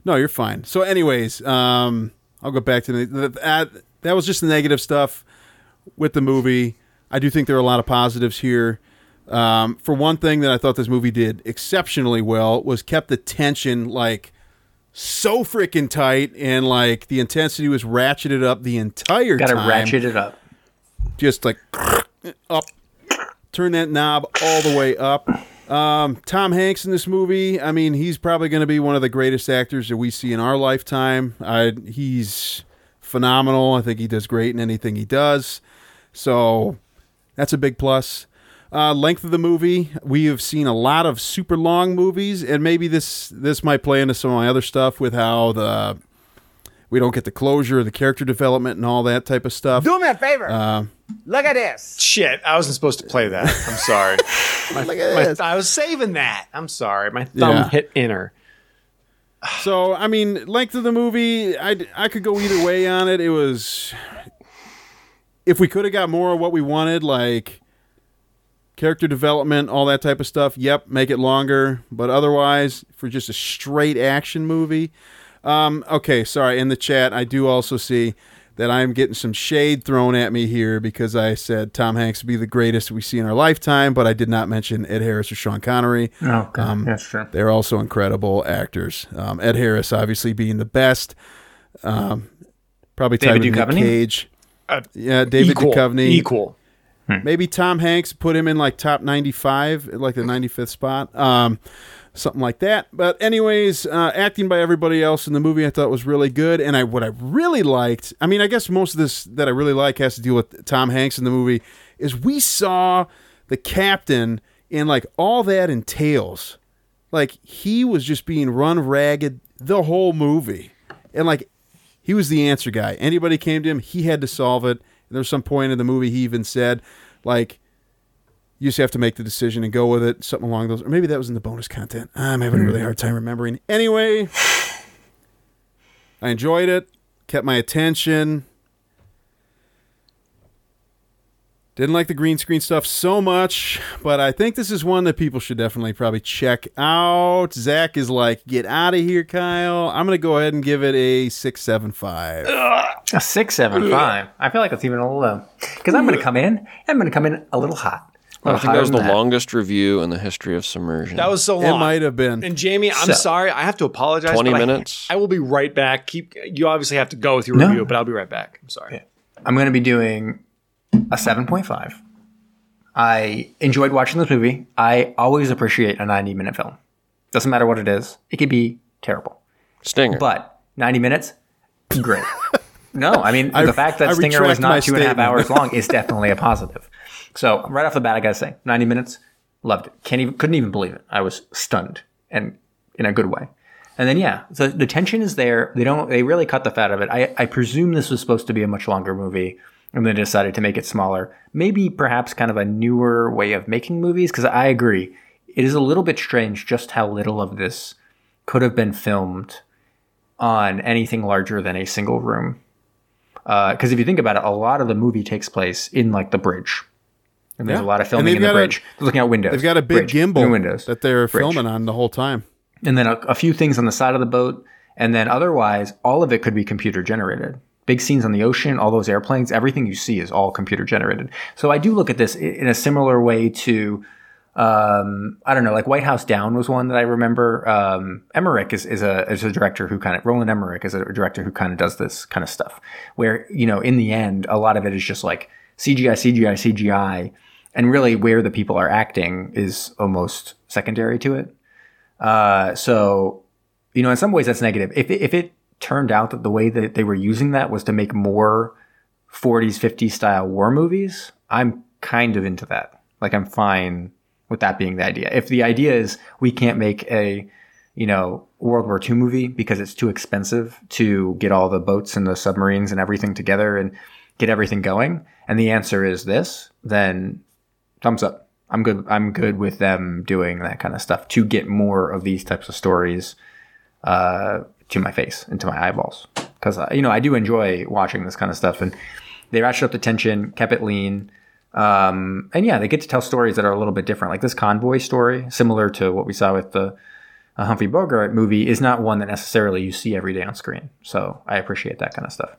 No, you're fine. So, anyways, um, I'll go back to the, the uh, that was just the negative stuff with the movie. I do think there are a lot of positives here. Um, for one thing that I thought this movie did exceptionally well was kept the tension like so freaking tight, and like the intensity was ratcheted up the entire time. Got to ratchet it up. just like up, turn that knob all the way up. Um, Tom Hanks in this movie, I mean, he's probably going to be one of the greatest actors that we see in our lifetime. I, he's phenomenal. I think he does great in anything he does. So that's a big plus. Uh, length of the movie, we have seen a lot of super long movies, and maybe this this might play into some of my other stuff with how the we don't get the closure, the character development, and all that type of stuff. Do me a favor. Look at this. Shit, I wasn't supposed to play that. I'm sorry. My, my- I was saving that. I'm sorry. My thumb Yeah. hit enter. So, I mean, length of the movie, I, I could go either way on it. It was. If we could have got more of what we wanted, like character development, all that type of stuff, yep, make it longer. But otherwise, for just a straight action movie. Um, okay, sorry. In the chat, I do also see that I'm getting some shade thrown at me here because I said Tom Hanks would be the greatest we see in our lifetime, but I did not mention Ed Harris or Sean Connery. Oh, God. Um, that's true. They're also incredible actors. Um, Ed Harris, obviously, being the best. Um, probably tied David with Duchovny? Cage. Uh, yeah, David equal, Duchovny. Equal. Maybe Tom Hanks put him in like top 95, like the 95th spot. Um, something like that. But anyways, uh, acting by everybody else in the movie I thought was really good. And I what I really liked, I mean, I guess most of this that I really like has to deal with Tom Hanks in the movie, is we saw the captain and like all that entails. Like he was just being run ragged the whole movie. And like he was the answer guy. Anybody came to him, he had to solve it. There's some point in the movie he even said, like, you just have to make the decision and go with it, something along those. Or maybe that was in the bonus content. Ah, I'm having a really hmm. hard time remembering. Anyway, I enjoyed it, kept my attention. Didn't like the green screen stuff so much, but I think this is one that people should definitely probably check out. Zach is like, get out of here, Kyle. I'm going to go ahead and give it a 675. A six, seven, five. I feel like it's even a little low. Because I'm going to come in. I'm going to come in a little hot. A I little think that was the than longest review in the history of submersion. That was so long. It might have been. And Jamie, I'm So- sorry. I have to apologize. 20 but I- minutes? I, will be right back. Keep. You obviously have to go with your No. review, but I'll be right back. I'm sorry. I'm going to be doing a 7.5. I enjoyed watching this movie. I always appreciate a 90 minute film. Doesn't matter what it is, it could be terrible. Stinger. But 90 minutes, great. No, I mean, I- the fact I that Stinger was retract my not two and a half statement. hours long is definitely a positive. So, right off the bat, I got to say, 90 minutes, loved it. Can't even, couldn't even believe it. I was stunned and in a good way. And then, yeah, so the tension is there. They don't, they really cut the fat of it. I, I presume this was supposed to be a much longer movie and they decided to make it smaller. Maybe perhaps kind of a newer way of making movies. Cause I agree. It is a little bit strange just how little of this could have been filmed on anything larger than a single room. Uh, because if you think about it, a lot of the movie takes place in like the bridge. And there's Yeah. a lot of filming in the a- bridge. They're looking out windows. They've got a big bridge, gimbal windows that they're bridge. filming on the whole time. and then a, a few things on the side of the boat, and then otherwise, all of it could be computer generated. Big scenes on the ocean, all those airplanes, everything you see is all computer generated. So I do look at this in a similar way to, um, I don't know, like White House Down was one that I remember. Um, Emmerich is, is a is a director who kind of Roland Emmerich is a director who kind of does this kind of stuff, where you know in the end a lot of it is just like CGI, CGI, CGI, and really where the people are acting is almost secondary to it. Uh, so, you know, in some ways that's negative. If it, if it turned out that the way that they were using that was to make more 40s, 50s style war movies, I'm kind of into that. Like, I'm fine with that being the idea. If the idea is we can't make a, you know, World War II movie because it's too expensive to get all the boats and the submarines and everything together and get everything going, and the answer is this, then thumbs up. I'm good. I'm good with them doing that kind of stuff to get more of these types of stories uh, to my face, into my eyeballs, because you know I do enjoy watching this kind of stuff, and they ratchet up the tension, kept it lean. Um, and yeah, they get to tell stories that are a little bit different. Like this convoy story, similar to what we saw with the uh, Humphrey Bogart movie, is not one that necessarily you see every day on screen. So I appreciate that kind of stuff.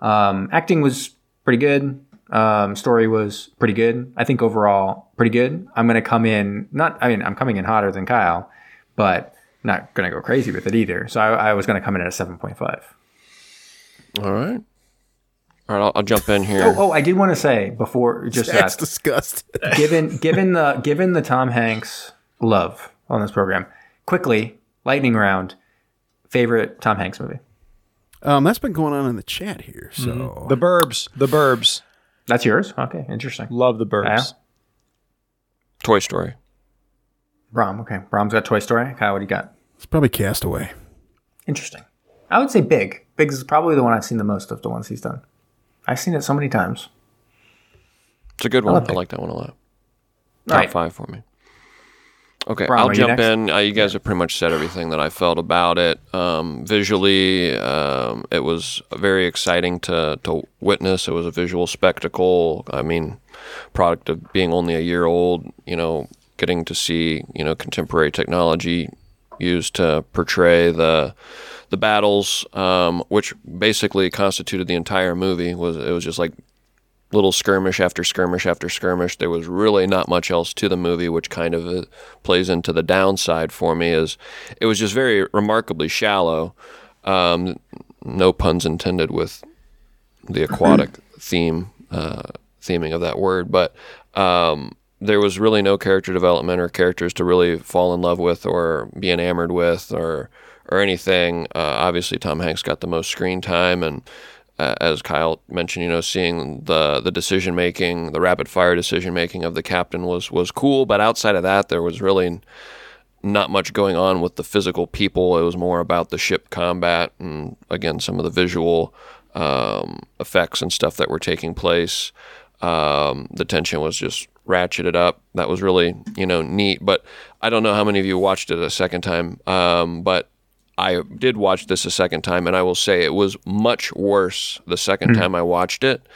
Um, acting was pretty good. Um, story was pretty good. I think overall pretty good. I'm going to come in not. I mean, I'm coming in hotter than Kyle, but not going to go crazy with it either. So I, I was going to come in at a 7.5. All right. All right, I'll, I'll jump in here. Oh, oh, I did want to say before just That's that, disgusting. given given the given the Tom Hanks love on this program, quickly lightning round. Favorite Tom Hanks movie? Um, that's been going on in the chat here. So The Burbs. The Burbs. That's yours. Okay, interesting. Love the Burbs. Yeah. Toy Story. Brom. Okay, Brom's got Toy Story. Kyle, what do you got? it's probably Castaway. Interesting. I would say Big. Big is probably the one I've seen the most of the ones he's done. I've seen it so many times. It's a good one. love I like that one a lot. Top right. five for me. Okay, Brom, I'll are you jump in. Uh, you guys have pretty much said everything that I felt about it. Um, visually, um, it was very exciting to to witness. It was a visual spectacle. I mean, product of being only a year old. You know, getting to see you know contemporary technology used to portray the the battles, um, which basically constituted the entire movie. Was it was just like little skirmish after skirmish after skirmish. There was really not much else to the movie, which kind of uh, plays into the downside for me. Is it was just very remarkably shallow. Um, no puns intended with the aquatic theme uh, theming of that word, but um, there was really no character development or characters to really fall in love with or be enamored with or or anything. Uh, obviously, Tom Hanks got the most screen time, and uh, as Kyle mentioned, you know, seeing the the decision making, the rapid fire decision making of the captain was was cool. But outside of that, there was really not much going on with the physical people. It was more about the ship combat and again some of the visual um, effects and stuff that were taking place. Um, the tension was just ratcheted it up. That was really you know neat. But I don't know how many of you watched it a second time. Um, but I did watch this a second time, and I will say it was much worse the second time I watched it.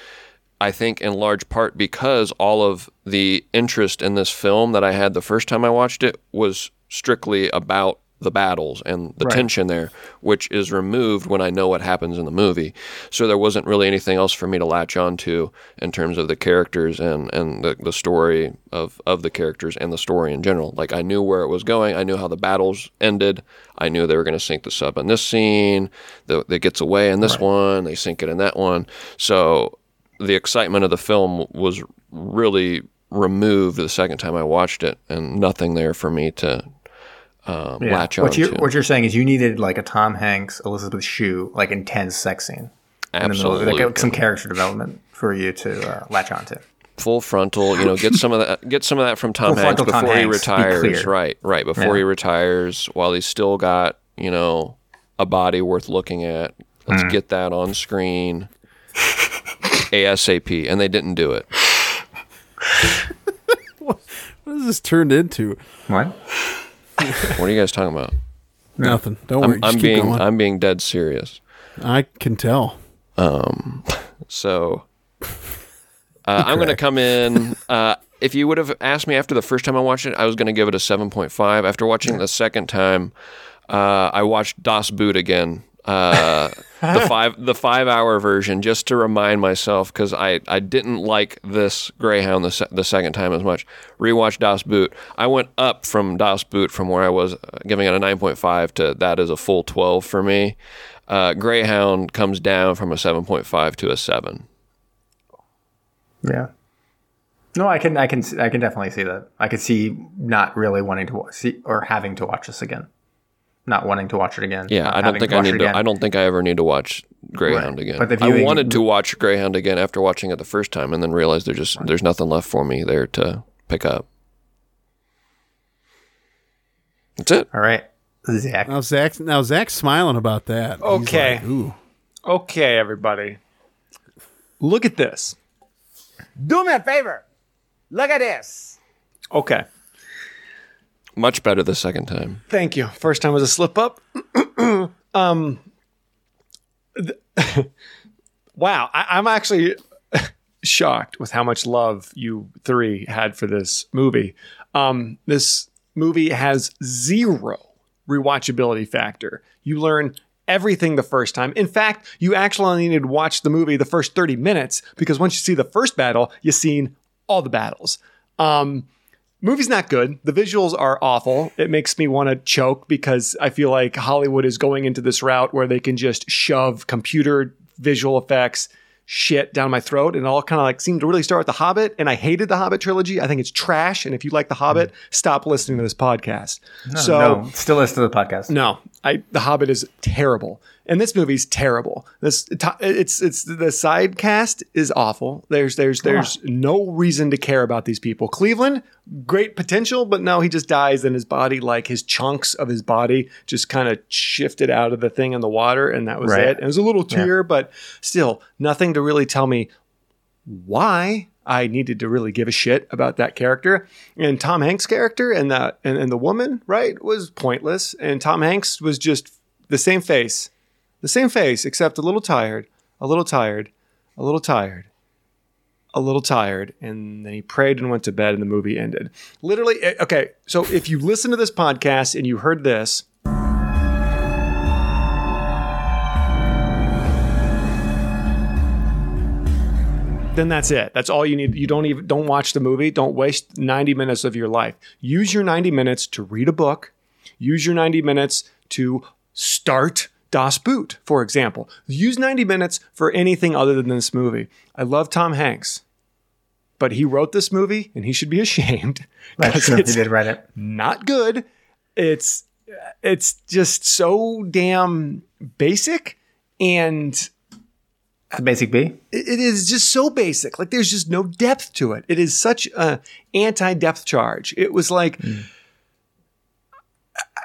I think in large part because all of the interest in this film that I had the first time I watched it was strictly about the battles and the tension there, which is removed when I know what happens in the movie. So there wasn't really anything else for me to latch on to in terms of the characters and, and the, the story of, of the characters and the story in general. Like I knew where it was going. I knew how the battles ended. I knew they were going to sink the sub in this scene. The, that gets away in this one. They sink it in that one. So the excitement of the film was really removed the second time I watched it, and nothing there for me to um, latch on what you're to. what you're saying is you needed like a Tom Hanks, Elizabeth Shue, like intense sex scene. in the middle, Absolutely, like, some character development for you to uh, latch onto. full frontal. You know, get some of that. Get some of that from Tom Full Hanks frontal before Tom he Hanks, be retires. clear. Right, right. Before Yeah. he retires, while he's still got you know a body worth looking at. Let's Hmm. get that on screen ASAP, and they didn't do it. What has this turned into? What? What are you guys talking about? Nothing. Don't worry. I'm, Just I'm keep being going. I'm being dead serious. I can tell. So uh, I'm going to come in. Uh, if you would have asked me after the first time I watched it, I was going to give it a 7.5. After watching it the second time, uh, I watched Das Boot again. Uh, the five the five hour version just to remind myself because I, I didn't like this Greyhound the, se- the second time as much. Rewatched Das Boot. I went up from Das Boot from where I was uh, giving it a 9.5 to that is a full 12 for me. Uh, Greyhound comes down from a 7.5 to a 7. Yeah. No, I can, I can, I can definitely see that. I could see not really wanting to see or having to watch this again, not wanting to watch it again. Yeah, I don't think I need to. again. I don't think I ever need to watch Greyhound Right. again. But the I wanted to watch Greyhound again after watching it the first time, and then realized there just there's nothing left for me there to pick up. That's it. All right, Zach. Now Zach, now Zach's smiling about that. He's Okay. like, Ooh. Okay, everybody. Look at this. Do me a favor. Look at this. Okay. Much better the second time. Thank you. First time was a slip up. um, th- wow, I, I'm actually shocked with how much love you three had for this movie. Um, this movie has zero rewatchability factor. You learn everything the first time. In fact, you actually only need to watch the movie the first 30 minutes because once you see the first battle, you've seen all the battles. Um, movie's not good. The visuals are awful. It makes me want to choke because I feel like Hollywood is going into this route where they can just shove computer visual effects shit down my throat and it all kind of like seemed to really start with The Hobbit and I hated the Hobbit trilogy. I think it's trash and if you like The Hobbit, stop listening to this podcast. so no, still listen to the podcast. no, I The Hobbit is terrible, and this movie's terrible. This it's it's the side cast is awful. There's there's there's no reason to care about these people. Cleveland, great potential, but no, he just dies, and his body, like his chunks of his body, just kind of shifted out of the thing in the water, and that was Right. it. And it was a little tear, but still nothing to really tell me why I needed to really give a shit about that character. And Tom Hanks' character and the and, and the woman, right, was pointless. And Tom Hanks was just the same face. The same face, except a little tired, a little tired, a little tired, a little tired. And then he prayed and went to bed and the movie ended. Literally, eh, okay, so if you listen to this podcast and you heard this, then that's it. That's all you need. You don't even don't watch the movie. Don't waste 90 minutes of your life. Use your 90 minutes to read a book. Use your 90 minutes to start Das Boot, for example. Use 90 minutes for anything other than this movie. I love Tom Hanks, but he wrote this movie and he should be ashamed. That's true. He did write it. not good. It's it's just so damn basic and a basic B. it it is just so basic. Like there's just no depth to it. It is such a anti-depth charge. It was like mm.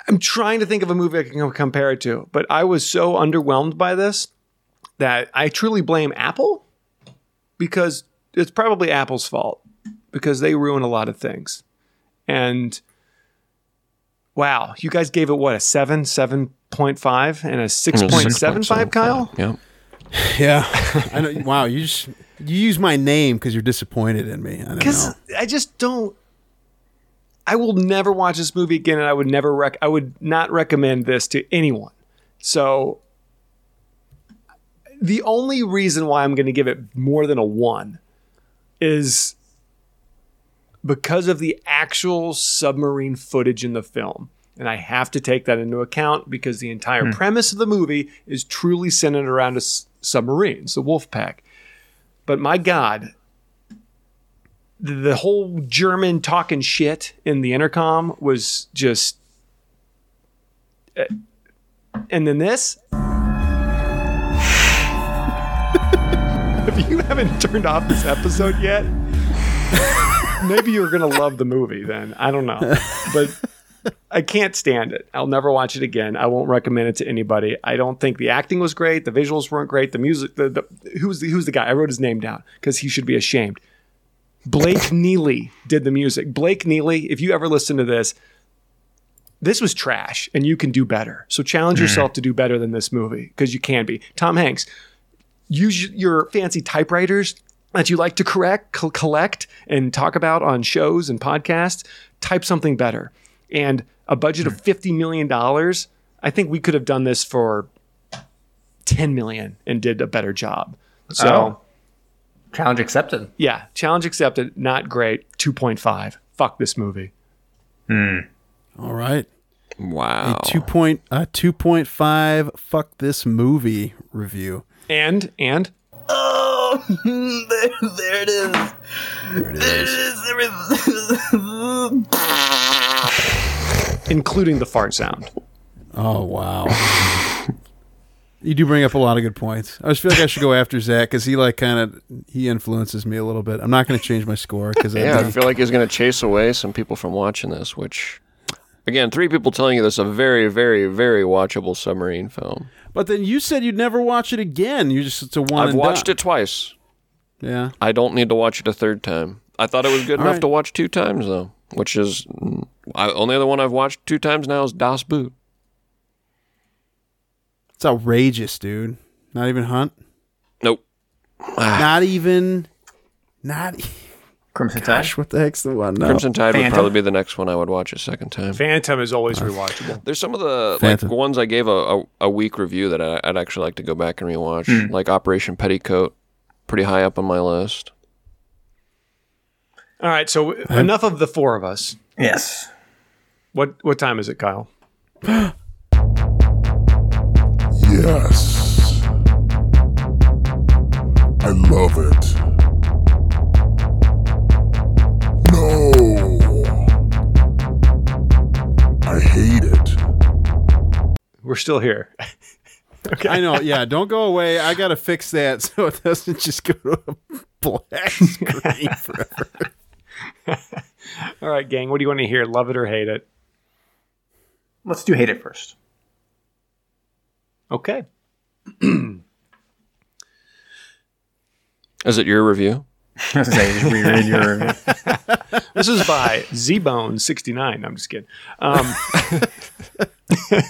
I'm trying to think of a movie I can compare it to, but I was so underwhelmed by this that I truly blame Apple because it's probably Apple's fault because they ruin a lot of things. And wow, you guys gave it what a seven, seven point five, and a six point seven five, Kyle. Yeah. Yeah. I know. Wow. You just you use my name because you're disappointed in me. I don't because know. I just don't. I will never watch this movie again, and I would never rec. I would not recommend this to anyone. So, the only reason why I'm going to give it more than a one is because of the actual submarine footage in the film. And I have to take that into account because the entire hmm. premise of the movie is truly centered around a s- submarines, the Wolfpack. But my God, the, whole German talking shit in the intercom was just. uh, and then this. if you haven't turned off this episode yet, maybe you're going to love the movie then. I don't know. But I can't stand it. I'll never watch it again. I won't recommend it to anybody. I don't think the acting was great. The visuals weren't great. The music, the, the who's the who's the guy? I wrote his name down because he should be ashamed. Blake Neely did the music. Blake Neely, if you ever listen to this, this was trash and you can do better. So challenge mm-hmm. yourself to do better than this movie because you can be. Tom Hanks, use your fancy typewriters that you like to correct, co- collect, and talk about on shows and podcasts. Type something better. And a budget of mm-hmm. $50 million, I think we could have done this for 10 million and did a better job. So, Oh. Challenge accepted. yeah, challenge accepted. Not great. 2.5. Fuck this movie. All right. Wow. Two point uh two point five. Fuck this movie review. And, and, Oh, there, there it is. There it is. Everything. including the fart sound. Oh wow. you do bring up a lot of good points. I just feel like I should go after Zach because he like kind of he influences me a little bit. I'm not going to change my score because Yeah, I feel like he's going to chase away some people from watching this, which, again, three people telling you this is a very, very, very watchable submarine film. But then you said you'd never watch it again. You just it's a one. I've watched done. it twice. Yeah. I don't need to watch it a third time. I thought it was good All enough right. to watch two times, though, which is mm, I, only other one I've watched two times now is Das Boot. It's outrageous, dude. Not even Hunt. Nope. Not even. Not. Crimson Tide. Gosh, what the heck's the one? No. Crimson Tide would probably be the next one I would watch a second time. Phantom is always rewatchable. There's some of the Phantom. like ones I gave a, a, a week review that I, I'd actually like to go back and rewatch, Hmm. like Operation Petticoat, pretty high up on my list. All right, so enough of the four of us. Yes. What what time is it, Kyle? Yes. I love it. No. I hate it. We're still here. Okay. I know. Yeah, don't go away. I gotta fix that so it doesn't just go to a black screen forever. All right, gang. What do you want to hear? Love it or hate it? Let's do hate it first. Okay. Is it your review? I was gonna say, just reread your review. This is by Zbone69. I'm just kidding. Um,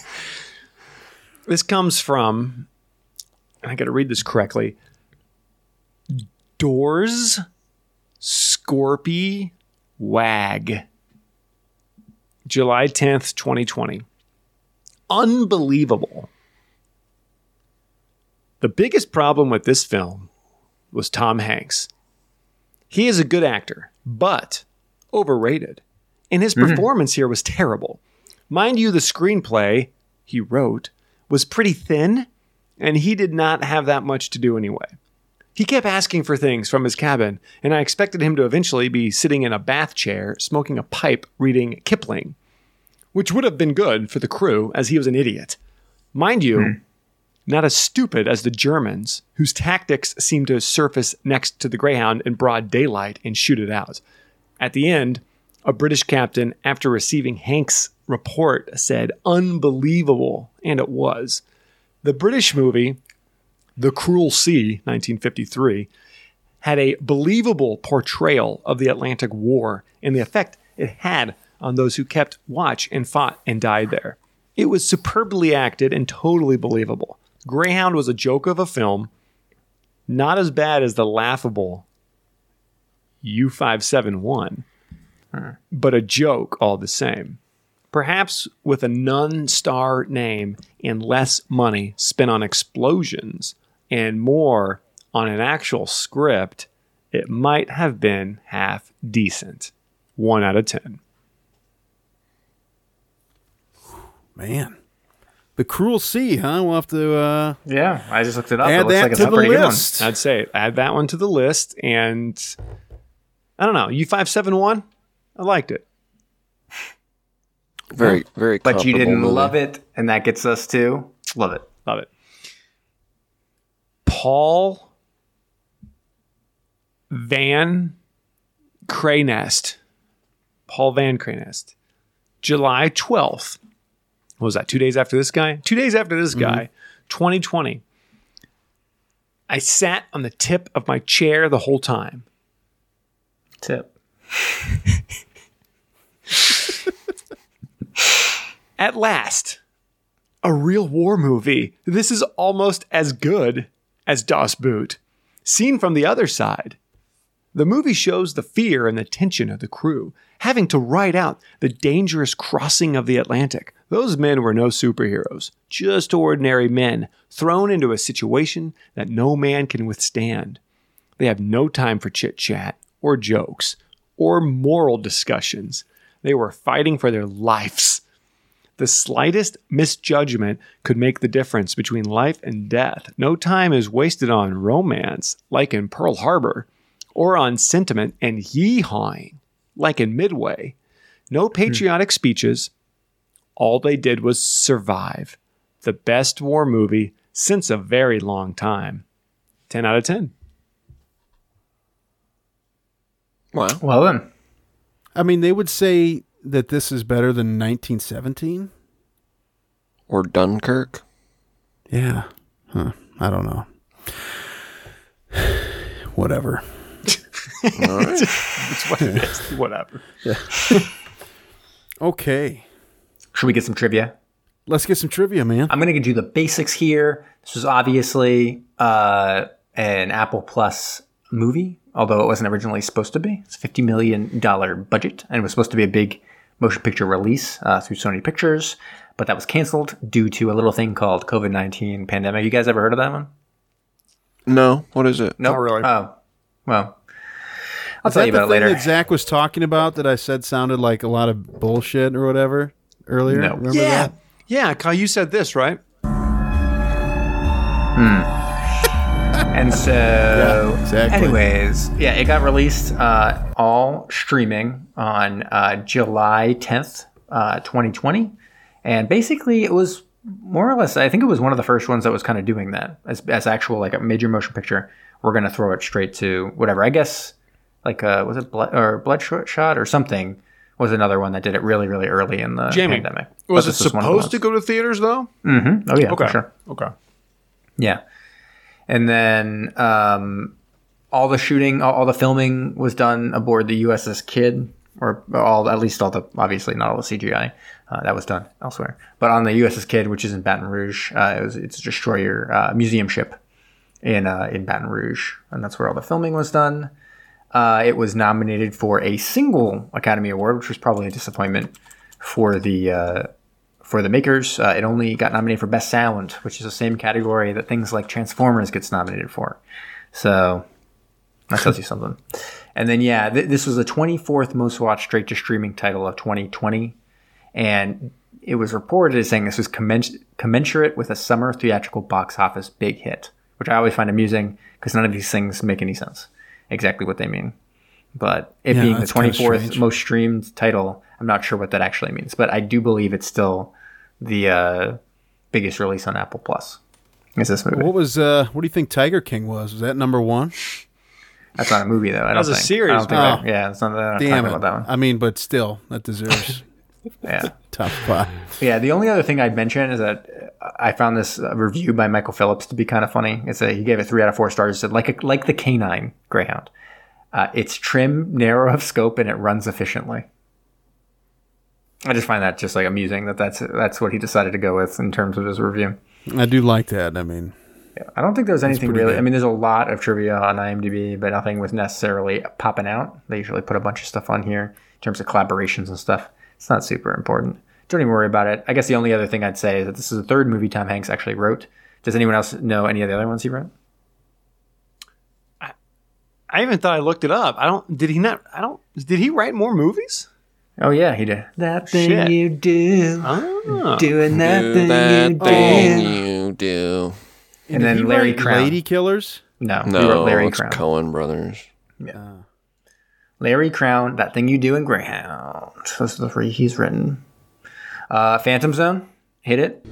this comes from, and I got to read this correctly Doors Scorpy Wag. July 10th, 2020. Unbelievable. The biggest problem with this film was Tom Hanks. He is a good actor, but overrated. And his mm-hmm. performance here was terrible. Mind you, the screenplay he wrote was pretty thin, and he did not have that much to do anyway. He kept asking for things from his cabin, and I expected him to eventually be sitting in a bath chair, smoking a pipe, reading Kipling, which would have been good for the crew, as he was an idiot. Mind you, hmm. Not as stupid as the Germans, whose tactics seemed to surface next to the Greyhound in broad daylight and shoot it out. At the end, a British captain, after receiving Hank's report, said, Unbelievable. And it was. The British movie, The Cruel Sea, 1953, had a believable portrayal of the Atlantic War and the effect it had on those who kept watch and fought and died there. It was superbly acted and totally believable. Greyhound was a joke of a film, not as bad as the laughable U571, but a joke all the same. Perhaps with a non star name and less money spent on explosions and more on an actual script, it might have been half decent. One out of 10. Man, the Cruel Sea, huh? We'll have to. uh Yeah, I just looked it up. it Add looks that like it's to a the pretty list. I'd say add that one to the list. And I don't know, U571, I liked it. Very, very. good. But you didn't movie. love it, and that gets us to love it. Love it. Paul Van Craynest. Paul Van Craynest. July 12th. What was that? Two days after this guy? Two days after this mm-hmm. guy, 2020. I sat on the tip of my chair the whole time. Tip. At last, a real war movie. This is almost as good as Das Boot. Seen from the other side, the movie shows the fear and the tension of the crew, having to ride out the dangerous crossing of the Atlantic. Those men were no superheroes, just ordinary men thrown into a situation that no man can withstand. They have no time for chit chat or jokes or moral discussions. They were fighting for their lives. The slightest misjudgment could make the difference between life and death. No time is wasted on romance, like in Pearl Harbor, or on sentiment and yeehawing, like in Midway. No hmm. patriotic speeches. All they did was survive. The best war movie since a very long time. 10 out of 10. Well, Well then, I mean, they would say that this is better than 1917. Or Dunkirk. Yeah. Huh. I don't know. Whatever. All right. It's what it is. Whatever. Okay. should we get some trivia? Let's get some trivia, man. I'm going to do the basics here. This was obviously uh, an Apple Plus movie, although it wasn't originally supposed to be. It's a $50 million budget, and it was supposed to be a big motion picture release uh, through Sony Pictures, but that was canceled due to a little thing called COVID 19 pandemic. You guys ever heard of that one? No. What is it? Nope. Really. Oh, well. I'll Is tell that you the about it thing later. that Zach was talking about that I said sounded like a lot of bullshit or whatever earlier? No. Remember Yeah. that? Yeah, Kyle, you said this, right? Hmm. and so, exactly. anyways, yeah, it got released uh, all streaming on uh, July 10th, uh, 2020. And basically, it was more or less, I think it was one of the first ones that was kind of doing that as, as actual, like a major motion picture. We're going to throw it straight to whatever. I guess, like, uh, was it Blood or Bloodshot or something? Was another one that did it really, really early in the Jamie, pandemic. Was it this one of the supposed to go to theaters, though? Mhm. Oh, yeah, Okay. sure. Okay. Yeah. And then um, all the shooting, all, all the filming was done aboard the USS Kidd, or all at least all the obviously not all the CGI uh, that was done elsewhere, but on the USS Kidd, which is in Baton Rouge, uh, it was it's a destroyer uh, museum ship in uh, in Baton Rouge, and that's where all the filming was done. Uh, it was nominated for a single Academy Award, which was probably a disappointment for the uh, for the makers. Uh, it only got nominated for Best Sound, which is the same category that things like Transformers gets nominated for. So that tells you something. And then yeah, th- this was the 24th most watched straight to streaming title of 2020, and it was reported as saying this was commens- commensurate with a summer theatrical box office big hit, which I always find amusing because none of these things make any sense. Exactly what they mean. But it Yeah, being the that's kinda 24th most streamed title, I'm not sure what that actually means, but I do believe it's still the uh, biggest release on Apple Plus. Is this movie? What was uh what do you think Tiger King was? Was that number one? That's not a movie though. I don't was a think. series, I don't think man. that- yeah, it's not that. I'm Damn talking it. about that one. I mean, but still, that deserves Yeah. top spot. Yeah, the only other thing I'd mention is that I found this uh, review by Michael Phillips to be kind of funny. It's a, he gave it three out of four stars. He said like a, like the canine Greyhound, uh, it's trim, narrow of scope, and it runs efficiently. I just find that just like amusing that that's that's what he decided to go with in terms of his review. I do like that. I mean, I don't think there's anything really. good. I mean, there's a lot of trivia on IMDb, but nothing was necessarily popping out. They usually put a bunch of stuff on here in terms of collaborations and stuff. It's not super important. Don't even worry about it. I guess the only other thing I'd say is that this is the third movie Tom Hanks actually wrote. Does anyone else know any of the other ones he wrote? I even thought I looked it up. I don't. Did he not? I don't. Did he write more movies? Oh yeah, he did. That thing Shit. you do, Oh. doing that Do thing that you thing do. you do. And Did then he Larry write Crowne. Lady Killers. No, No, wrote Larry it's Crowne. Coen Brothers. Yeah. Larry Crowne, that thing you do in Greyhound. Those are the three he's written. Uh, Phantom Zone, hit it.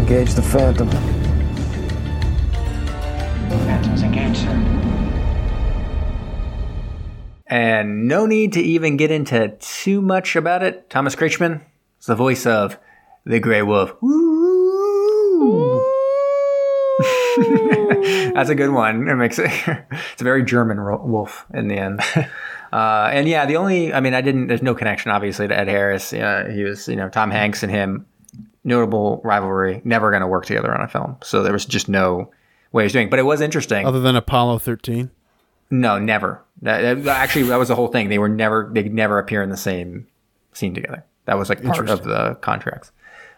Engage the Phantom. Phantoms engaged, sir. And no need to even get into too much about it. Thomas Kretschmann is the voice of the Grey Wolf. Woo! That's a good one. It makes it. It's a very German ro- wolf in the end. Uh, and yeah, the only. I mean, I didn't. There's no connection, obviously, to Ed Harris. Yeah, he was. You know, Tom Hanks and him. Notable rivalry. Never going to work together on a film. So there was just no way he's doing. it. But it was interesting. Other than Apollo 13. No, never. That, that- actually, that was the whole thing. They were never. They never appear in the same scene together. That was like part of the contracts.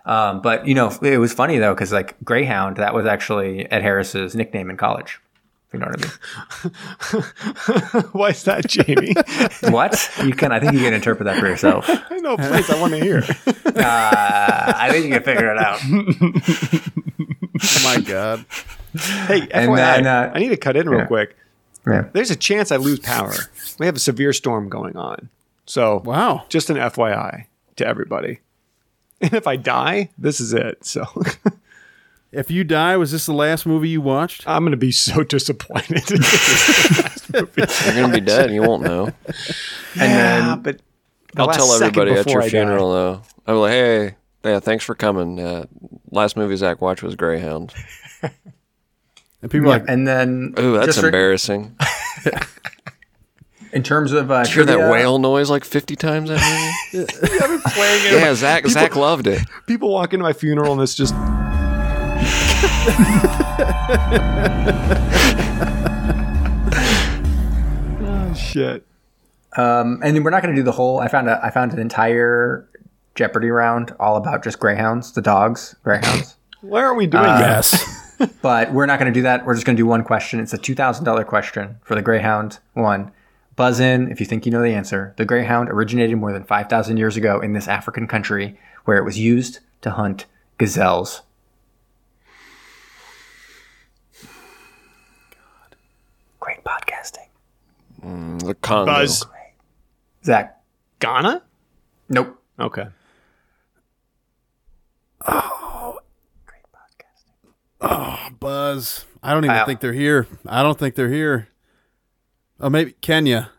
Um, but you know, it was funny though because like Greyhound, that was actually Ed Harris's nickname in college. You know what I mean? Why is that, Jamie? what? You can. I think you can interpret that for yourself. Uh, I know, please. I want to hear. I think you can figure it out. Oh my god. Hey, And FYI, then, uh, I need to cut in real yeah. quick. Yeah. There's a chance I lose power. We have a severe storm going on. So, Wow. just an FYI to everybody. And if I die, this is it. So, If you die, was this the last movie you watched? I'm going to be so disappointed. You're gonna be dead. You won't know. And then but the I'll tell everybody at your I die. funeral though. I'm like, hey, yeah, thanks for coming. Uh, last movie Zach watched was Greyhound. And people are like, and then Ooh, that's just for- embarrassing. in terms of uh, Did you hear that whale noise like 50 times that movie? Playing it. yeah, Zach. Zach loved it. People walk into my funeral and it's just. Oh, shit. Um, and then we're not going to do the whole. I found a, I found an entire Jeopardy round all about just greyhounds, the dogs, greyhounds. Why aren't we doing Uh, yes. but we're not going to do that. We're just going to do one question. It's a two thousand dollar question for the greyhound one. Buzz in if you think you know the answer. The greyhound originated more than five thousand years ago in this African country, where it was used to hunt gazelles. Great podcasting, Mm, the Congo. Buzz. Zach. Ghana? Nope. Okay. Oh. Great podcasting. Oh, Buzz. I don't even Uh, think they're here. I don't think they're here. Oh, maybe Kenya.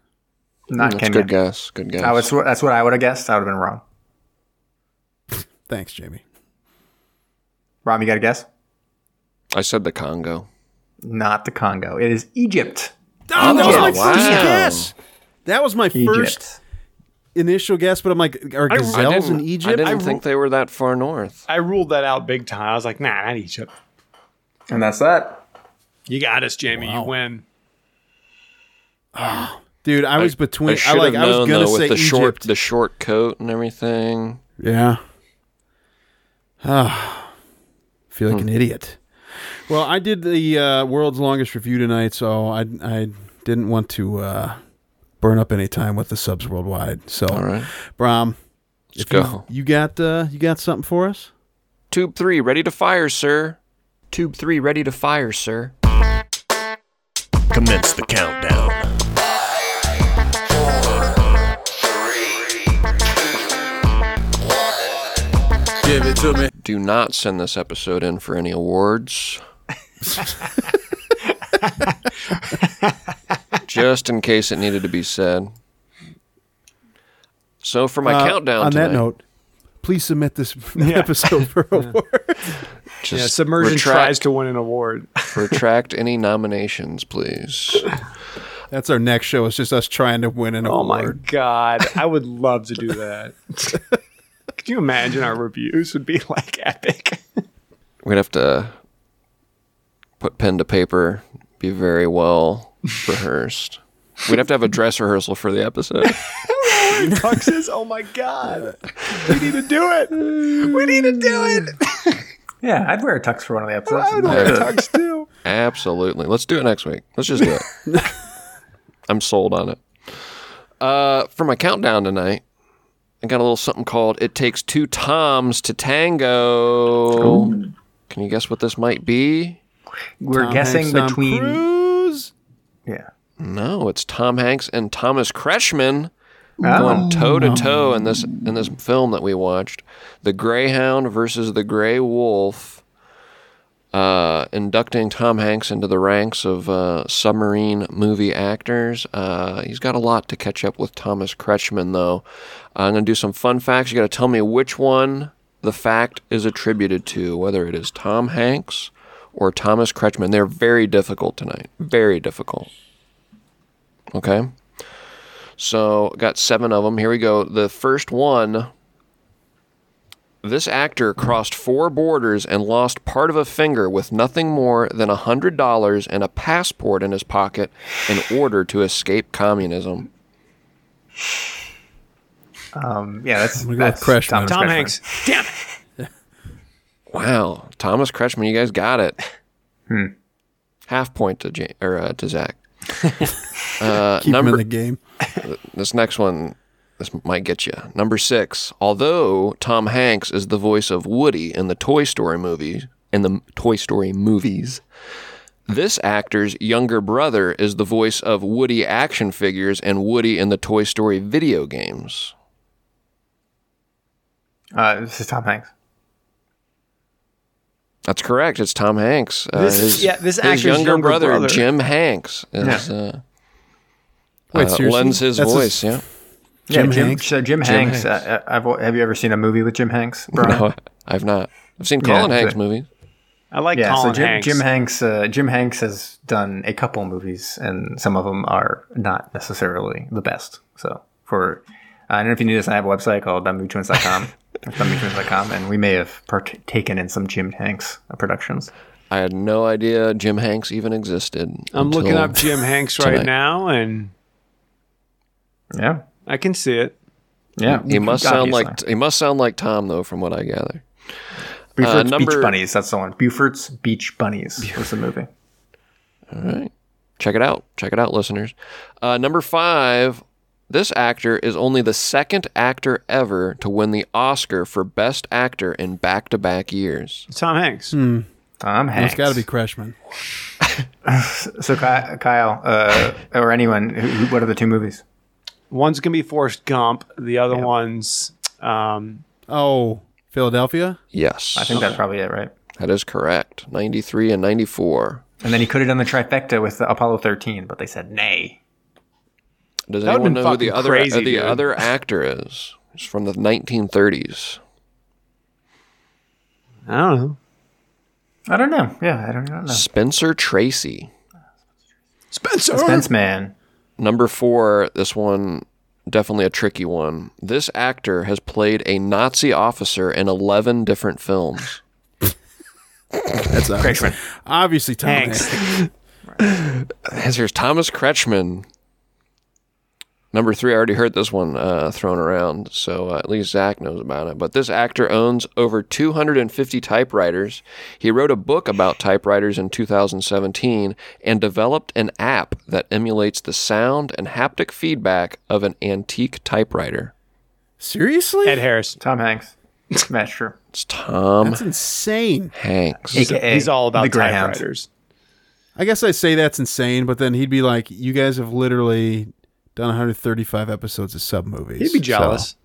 Not That's Kenya. good guess. Good guess. I was, that's what I would have guessed. I would have been wrong. Thanks, Jamie. Rob, you got a guess? I said the Congo. Not the Congo. It is Egypt. Oh, that was my wow. first guess. That was my Egypt. first initial guess, but I'm like, are I- I gazelles in Egypt? I didn't I think they were that far north. I ruled that out big time. I was like, nah, not Egypt. And that's that. You got us, Jamie. Wow. You win. Oh, Dude, I was between. I I, like. have I was gonna though say with the Egypt. short, the short coat and everything. Yeah. Ah, feel like an idiot. Well, I did the uh, world's longest review tonight, so I I didn't want to uh, burn up any time with the subs worldwide. So, All right, Brom, let's go. you, you got uh, you got something for us? Tube three, ready to fire, sir. Tube three, ready to fire, sir. Commence the countdown. Give it to me. Do not send this episode in for any awards. Just in case it needed to be said. So for my Uh, countdown On tonight, that note, please submit this episode for award. just Yeah, Submersion retract, tries to win an award. retract any nominations, please. That's our next show. It's just us trying to win an Oh my god, I would love to do that. Could you imagine our reviews would be like epic? We'd have to put pen to paper, be very well rehearsed. We'd have to have a dress rehearsal for the episode. Tuxes? Oh my god. We need to do it. We need to do it. Yeah, I'd wear a tux for one of the episodes. I would wear a tux too. Absolutely. Let's do it next week. Let's just do it. I'm sold on it. Uh, for my countdown tonight, I got a little something called "It Takes Two Toms to Tango." Can you guess what this might be? We're Tom guessing Hanks, between. Cruise. Yeah. No, it's Tom Hanks and Thomas Kretschmann Oh. going toe to toe in this in this film that we watched, The Greyhound versus the Grey Wolf. Uh, inducting Tom Hanks into the ranks of uh, submarine movie actors. Uh, he's got a lot to catch up with Thomas Kretschmann, though. I'm going to do some fun facts. You got to tell me which one the fact is attributed to, whether it is Tom Hanks or Thomas Kretschmann. They're very difficult tonight. Very difficult. Okay. So, got seven of them. Here we go. The first one. This actor crossed four borders and lost part of a finger with nothing more than a $100 and a passport in his pocket in order to escape communism. Um, yeah, that's, gonna go that's Kretschmann. Thomas Tom Hanks. Damn it. Wow. Thomas Kretschmann, you guys got it. Hmm. Half point to Ja- or uh, to Zach. uh, Keep him number in the game. this next one, this might get you. Number six. Although Tom Hanks is the voice of Woody in the Toy Story movie, in the Toy Story movies, this actor's younger brother is the voice of Woody action figures and Woody in the Toy Story video games. Uh, this is Tom Hanks. That's correct. It's Tom Hanks. Uh, This- his, yeah, this his younger, younger brother, brother. Jim Hanks, is Yeah. uh, Wait, uh, lends his That's voice. yeah. Yeah, Jim Jim, Hanks? So Jim, Jim Hanks. Hanks. Uh, I've, have you ever seen a movie with Jim Hanks? Brian? No, I've not. I've seen Yeah, Colin Hanks movies. I like yeah, Colin so Jim Hanks. Jim Hanks. Uh, Jim Hanks has done a couple movies, and some of them are not necessarily the best. So for I don't know if you knew this, I have a website called dumbmovietwins.com. dumbmovietwins.com, and we may have partaken in some Jim Hanks uh, productions. I had no idea Jim Hanks even existed. I'm looking up Jim Hanks right tonight. now, and Yeah, I can see it. yeah. He must sound like he must sound like Tom though, from what I gather. Buford's uh, number- Beach Bunnies. That's the one. Buford's Beach Bunnies was the movie. All right, check it out. Check it out, listeners. Uh, number five. This actor is only the second actor ever to win the Oscar for Best Actor in back-to-back years. Tom Hanks. Tom Hanks. It's got to be Crashman. So Kyle, uh, or anyone, who, who- what are the two movies? One's gonna be Forrest Gump. The other one's um, Oh, Philadelphia. Yes, I think that's probably it, right? that is correct. Ninety-three and ninety-four. And then he could have done the trifecta with Apollo 13, but they said nay. Does That anyone know who the other crazy, uh, the dude. other actor is? He's from the 1930s. I don't know. I don't know. Yeah, I don't, I don't know. Spencer Tracy. Spencer. Spence Man. Number four, this one definitely a tricky one. This actor has played a Nazi officer in 11 different films. That's obviously, Kretschmann. obviously Tom Hanks. Hanks. Here's Thomas Kretschmann. Number three, I already heard this one uh, thrown around, so uh, at least Zach knows about it. But this actor owns over 250 typewriters. He wrote a book about typewriters in 2017 and developed an app that emulates the sound and haptic feedback of an antique typewriter. Seriously? Ed Harris. Tom Hanks. That's true. It's Tom That's insane. Hanks. AKA He's all about the Greyhound. typewriters. I guess I say that's insane, but then he'd be like, "You guys have literally done 135 episodes of sub movies." He'd be jealous. So-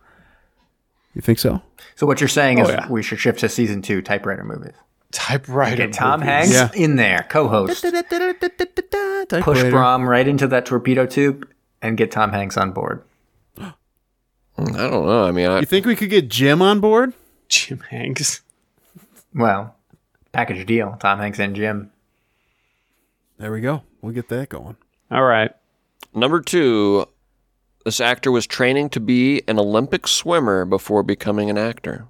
you think so? So what you're saying oh, is Oh, yeah. we should shift to season two typewriter movies. Typewriter. Get Tom movies. Hanks Yeah. in there, co-host. Push Brom right into that torpedo tube and get Tom Hanks on board. I don't know. I mean, I, You think we could get Jim on board? Jim Hanks. Well, package deal. Tom Hanks and Jim. There we go. We'll get that going. All right. Number two, this actor was training to be an Olympic swimmer before becoming an actor.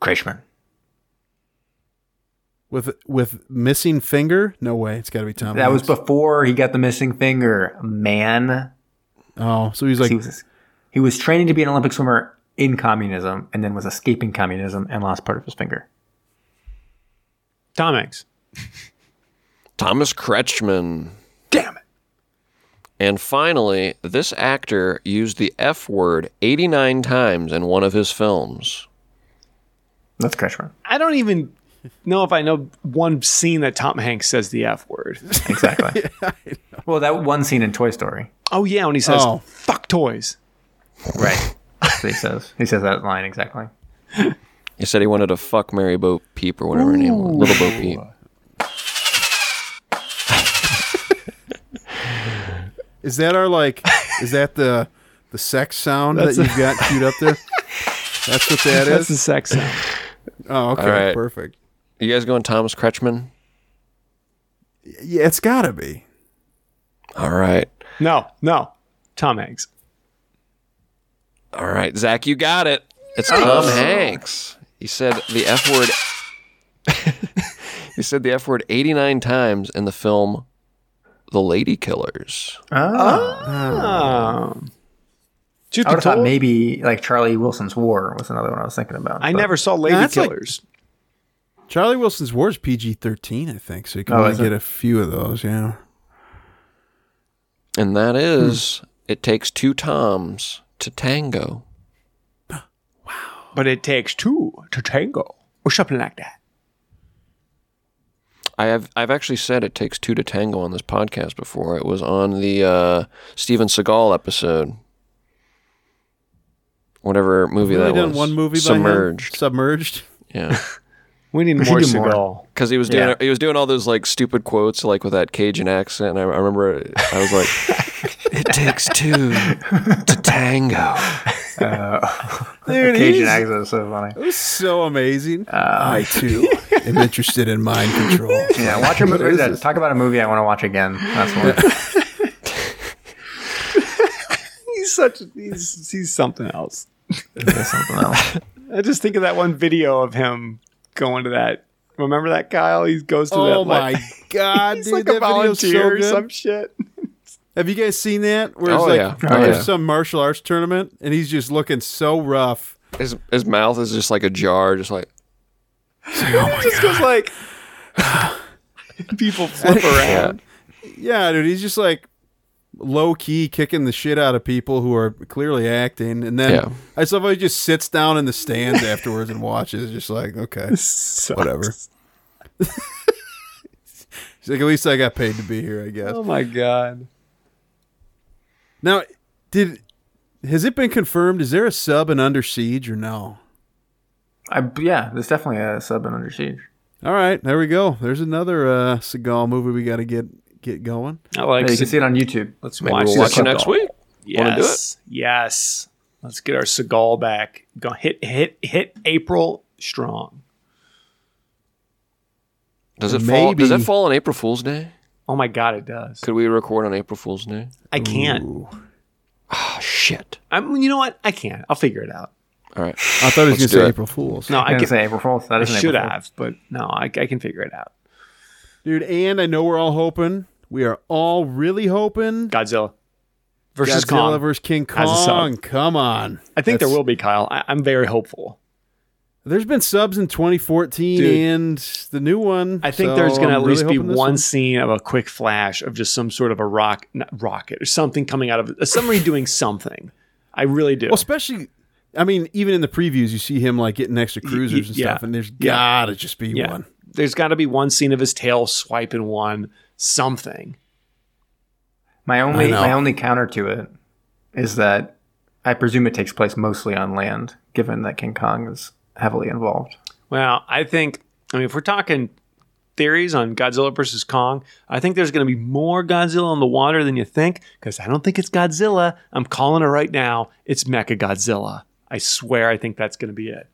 Kretschmann. With with missing finger? No way. It's got to be Tom. That was before he got the missing finger. Man, Oh, so he's like he was he was training to be an Olympic swimmer in communism, and then was escaping communism and lost part of his finger. Tom Hanks. Thomas Kretschmann. Damn it. And finally, this actor used the F word 89 times in one of his films. That's Kretschmann. I don't even know if I know one scene that Tom Hanks says the F word. Exactly. well, that one scene in Toy Story. Oh yeah, when he says Oh. "fuck toys." Right. He says. He says that line exactly. He said he wanted to fuck Mary Bo Peep or whatever her name was. Little Bo Peep. Is that our like? Is that the the sex sound that you've got queued up there? That's what that That's the sex sound. Oh, okay, All right. perfect. You guys going Thomas Kretschmann? Yeah, it's got to be. All right. No, no. Tom Hanks. All right. Zach, you got it. It's oh. Tom Hanks. He said the F word. he said the F word 89 times in the film The Lady Killers. Ah. Ah. Oh. Oh. Shoot I would have thought maybe like Charlie Wilson's War was another one I was thinking about. I but- never saw Lady that's like- Killers. Charlie Wilson's War is PG thirteen, I think, so you can Oh, only is it? get a few of those. Yeah. And that hmm. is It Takes Two Toms to Tango. Wow, but it takes two to tango, or something like that. I have I've actually said it takes two to tango on this podcast before. It was on the uh, Steven Seagal episode. Whatever movie We've that only was. done one movie by him? Submerged. Submerged. Yeah. We need We more more. Seagal. Because he was doing Yeah. he was doing all those like stupid quotes like with that Cajun accent. And I, I remember I was like, "It takes two to tango." Dude, Cajun accent is so funny. It was so amazing. Uh, I too am interested in mind control. Yeah, watch a movie. is this? Talk about a movie I want to watch again. That's one. He's such. He's he's something else. Something else. I just think of that one video of him going to that. Remember that Kyle? He goes to that. Oh my like, god, he's dude, like that a video's so volunteer or some shit. Have you guys seen that? Where it's Oh, like yeah. oh, Oh, there's yeah. some martial arts tournament and he's just looking so rough. His his mouth is just like a jar, just like just goes like. People flip around. Yeah, dude, he's just like low key kicking the shit out of people who are clearly acting, and then Yeah. I just love he just sits down in the stands afterwards and watches, just like okay, whatever. He's like, at least I got paid to be here, I guess. Oh my god. Now, did has it been confirmed? Is there a sub and Under Siege or no? I, yeah, there's definitely a sub and Under Siege. All right, there we go. There's another uh, Seagal movie we got to get get going. I like. Yeah, you can see it on YouTube. Let's maybe watch we'll watch it next week. Wanna do it? Yes. Yes. Let's get our Seagal back. Go hit hit hit April strong. Does it fall? Does that fall on April Fool's Day? Oh my god, it does. Could we record on April Fool's Day? I can't. Oh shit! I'm. You know what? I can't. I'll figure it out. All right. I thought he was Let's going to say. April Fools. No, I I can can. say April Fool's. That I is should April Fool's. have, but no, I, I can figure it out. Dude, and I know we're all hoping. We are all really hoping. Godzilla versus Godzilla Kong. versus King as a sub. Kong. Come on. I think there That's- will be Kyle. I, I'm very hopeful. There's been subs in 2014 Dude. and the new one. I think so there's going to I'm at least really be hoping this one scene of a quick flash of just some sort of a rock not rocket or something coming out of it. Somebody doing something. I really do. Well, especially, I mean, even in the previews, you see him like getting extra cruisers and yeah. stuff, and there's Yeah. gotta just be yeah, one. there's got to be one scene of his tail swiping one something. My only my only counter to it is that I presume it takes place mostly on land, given that King Kong is heavily involved. Well, I think. I mean, if we're talking theories on Godzilla versus Kong, I think there's going to be more Godzilla on the water than you think. Because I don't think it's Godzilla. I'm calling it right now. It's Mecha Godzilla. I swear. I think that's going to be it.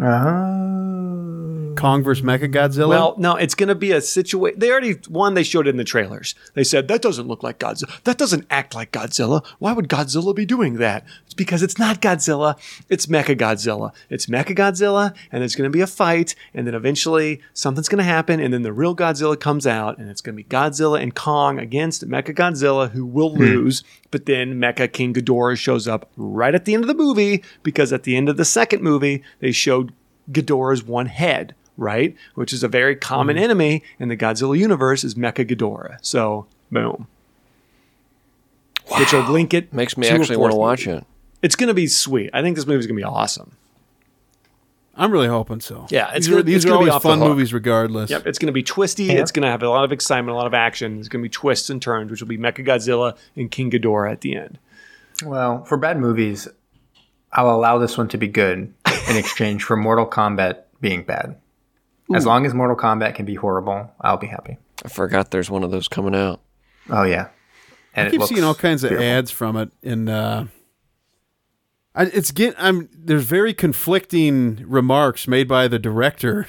Uh, Kong versus Mecha Godzilla. Well, no, it's going to be a situation. They already one. They showed it in the trailers. They said that doesn't look like Godzilla. That doesn't act like Godzilla. Why would Godzilla be doing that? It's because it's not Godzilla. It's Mecha Godzilla. It's Mecha Godzilla, and there's going to be a fight, and then eventually something's going to happen, and then the real Godzilla comes out, and it's going to be Godzilla and Kong against Mecha Godzilla, who will hmm. lose. But then Mecha King Ghidorah shows up right at the end of the movie because at the end of the second movie they showed Ghidorah's one head, right? Which is a very common mm-hmm. enemy in the Godzilla universe is Mecha Ghidorah. So, boom. Which will link it. Makes me to actually want to watch movie. it. It's going to be sweet. I think this movie's going to be awesome. I'm really hoping so. Yeah, it's these gonna- are, these it's are gonna be always off fun movies, regardless. Yep, it's going to be twisty. Yeah. It's going to have a lot of excitement, a lot of action. It's going to be twists and turns, which will be Mecha Godzilla and King Ghidorah at the end. well, for bad movies, I'll allow this one to be good in exchange for Mortal Kombat being bad. As long as Mortal Kombat can be horrible, I'll be happy. I forgot there's one of those coming out. Oh yeah, and I keep seeing all kinds of beautiful. ads from it, and uh, I, it's get. I'm there's very conflicting remarks made by the director.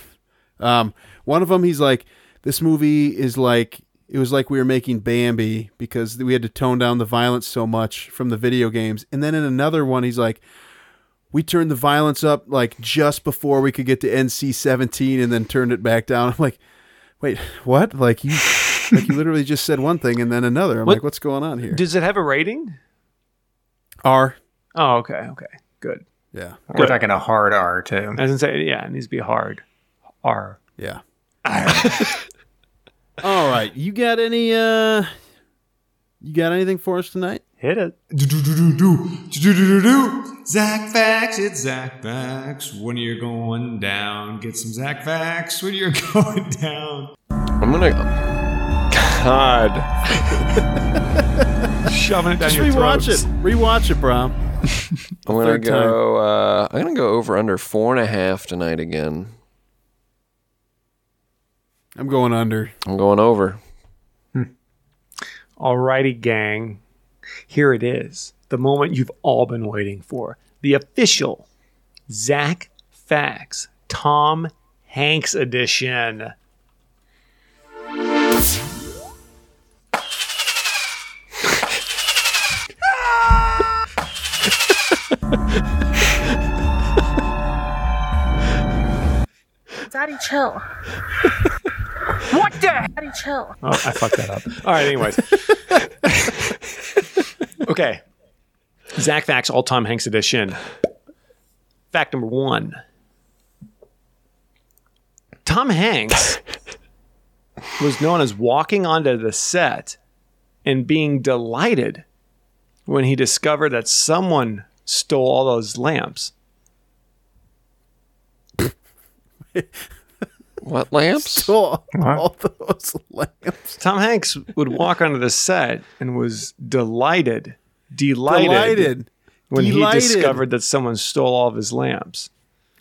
Um, one of them, he's like, "This movie is like it was like we were making Bambi because we had to tone down the violence so much from the video games." And then in another one, he's like, "We turned the violence up like just before we could get to NC-17, and then turned it back down." I'm like, "Wait, what? Like you?" like you literally just said one thing and then another. I'm What- like, what's going on here? Does it have a rating? R. Oh, okay, okay, good. Yeah. We're talking a hard R too. I was gonna say, yeah, it needs to be hard. R. Yeah. All right. You got any uh you got anything for us tonight? Hit it. Do do do do do do do do do. Zach Facts, it's Zach Facts. When you're going down, get some Zach Facts when you're going down. I'm gonna. God. Shoving it down Just your rewatch throats. it. Rewatch it, Brom. I'm gonna go. Uh, I'm gonna go over under four and a half tonight again. I'm going under. I'm going over. Alrighty, gang. Here it is. The moment you've all been waiting for. The official Zach Facts Tom Hanks edition. Daddy, chill. What the? Daddy, chill. Oh, I fucked that up. All right, anyways. okay. Zach Facts All Tom Hanks edition. Fact number one Tom Hanks was known as walking onto the set and being delighted when he discovered that someone stole all those lamps. What lamps? Stole all those lamps. Tom Hanks would walk onto the set and was delighted, delighted, Delighted. when Delighted. he discovered that someone stole all of his lamps.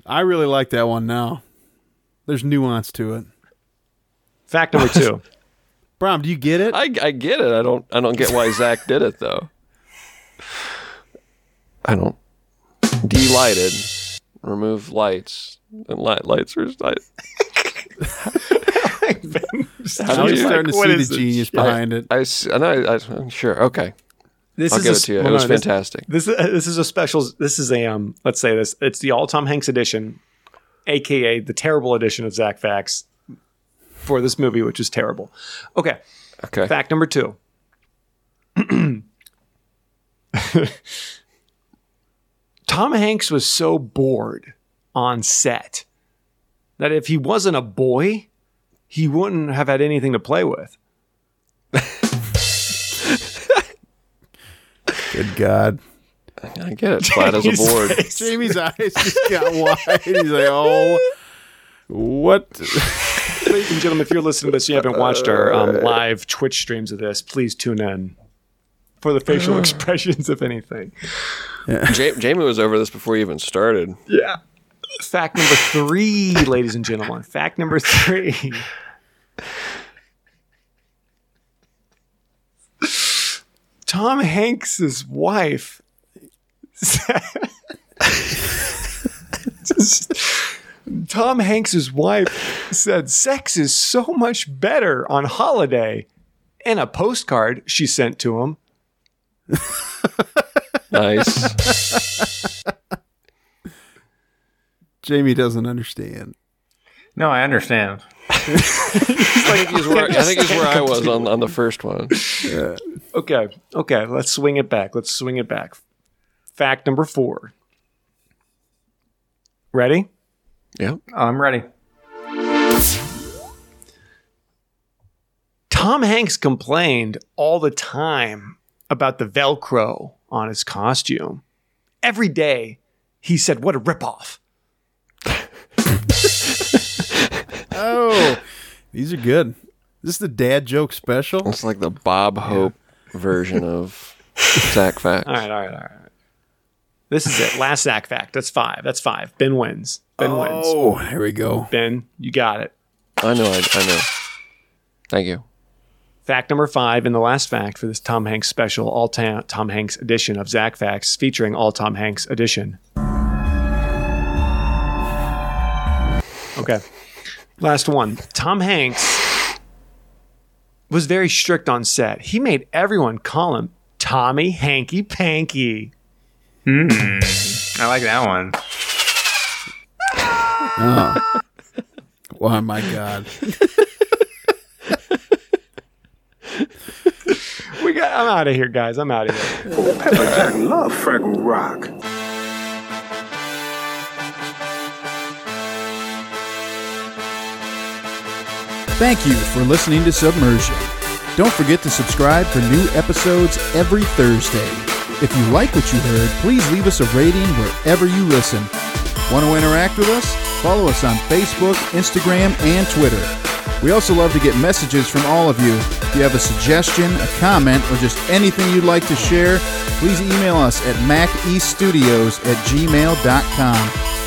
I really like that one now. There's nuance to it. Fact number two. Brom, do you get it? I, I get it. I don't. I don't get why Zach did it though. I don't. Delighted. Remove lights. And light lights are. I, how I'm did you? starting to see the this genius shit? behind it. I, s- I know. I, am sure. Okay. This I'll is give a, it to you. well, it was no, fantastic. This, uh, this is a special. This is a um. Let's say this. It's the all Tom Hanks edition, aka the terrible edition of Zach Facts for this movie, which is terrible. Okay. okay. Fact number two. Tom Hanks was so bored on set that if he wasn't a boy, he wouldn't have had anything to play with. Good God. I get it. Flat as a board. face. Jamie's eyes just got wide. He's like, oh, what? Ladies and gentlemen, if you're listening to this, you haven't watched our um, live Twitch streams of this, please tune in for the facial expressions, if anything. Ja- Jamie was over this before you even started. Yeah. Fact number three, ladies and gentlemen. Fact number three. Tom Hanks's wife. Tom Hanks's wife said sex is so much better on holiday. In a postcard she sent to him. Nice. Jamie doesn't understand. No, I understand. I think he's where, I think he's where I was on, on the first one. Okay, okay, let's swing it back. Let's swing it back. Fact number four. Ready? Yeah. I'm ready. Tom Hanks complained all the time about the Velcro on his costume. Every day he said, What a ripoff. Oh, these are good. This is this the dad joke special? It's like the Bob Hope version of Zach Facts. All right, all right, all right. This is it. Last Zach fact. That's five. That's five. Ben wins. Ben oh, wins. Oh, here we go. Ben, you got it. I know. I, I know. Thank you. Fact number five, and the last fact for this Tom Hanks special, all ta- Tom Hanks edition of Zach Facts, featuring all Tom Hanks edition. Okay. Last one. Tom Hanks was very strict on set. He made everyone call him Tommy Hanky Panky. Hmm. I like that one. Oh. oh my God. We got I'm out of here, guys. I'm out of here. Pepper Jack love Fraggle Rock. Thank you for listening to Submersion. Don't forget to subscribe for new episodes every Thursday. If you like what you heard, please leave us a rating wherever you listen. Want to interact with us? Follow us on Facebook, Instagram, and Twitter. We also love to get messages from all of you. If you have a suggestion, a comment, or just anything you'd like to share, please email us at macestudios at gmail.com.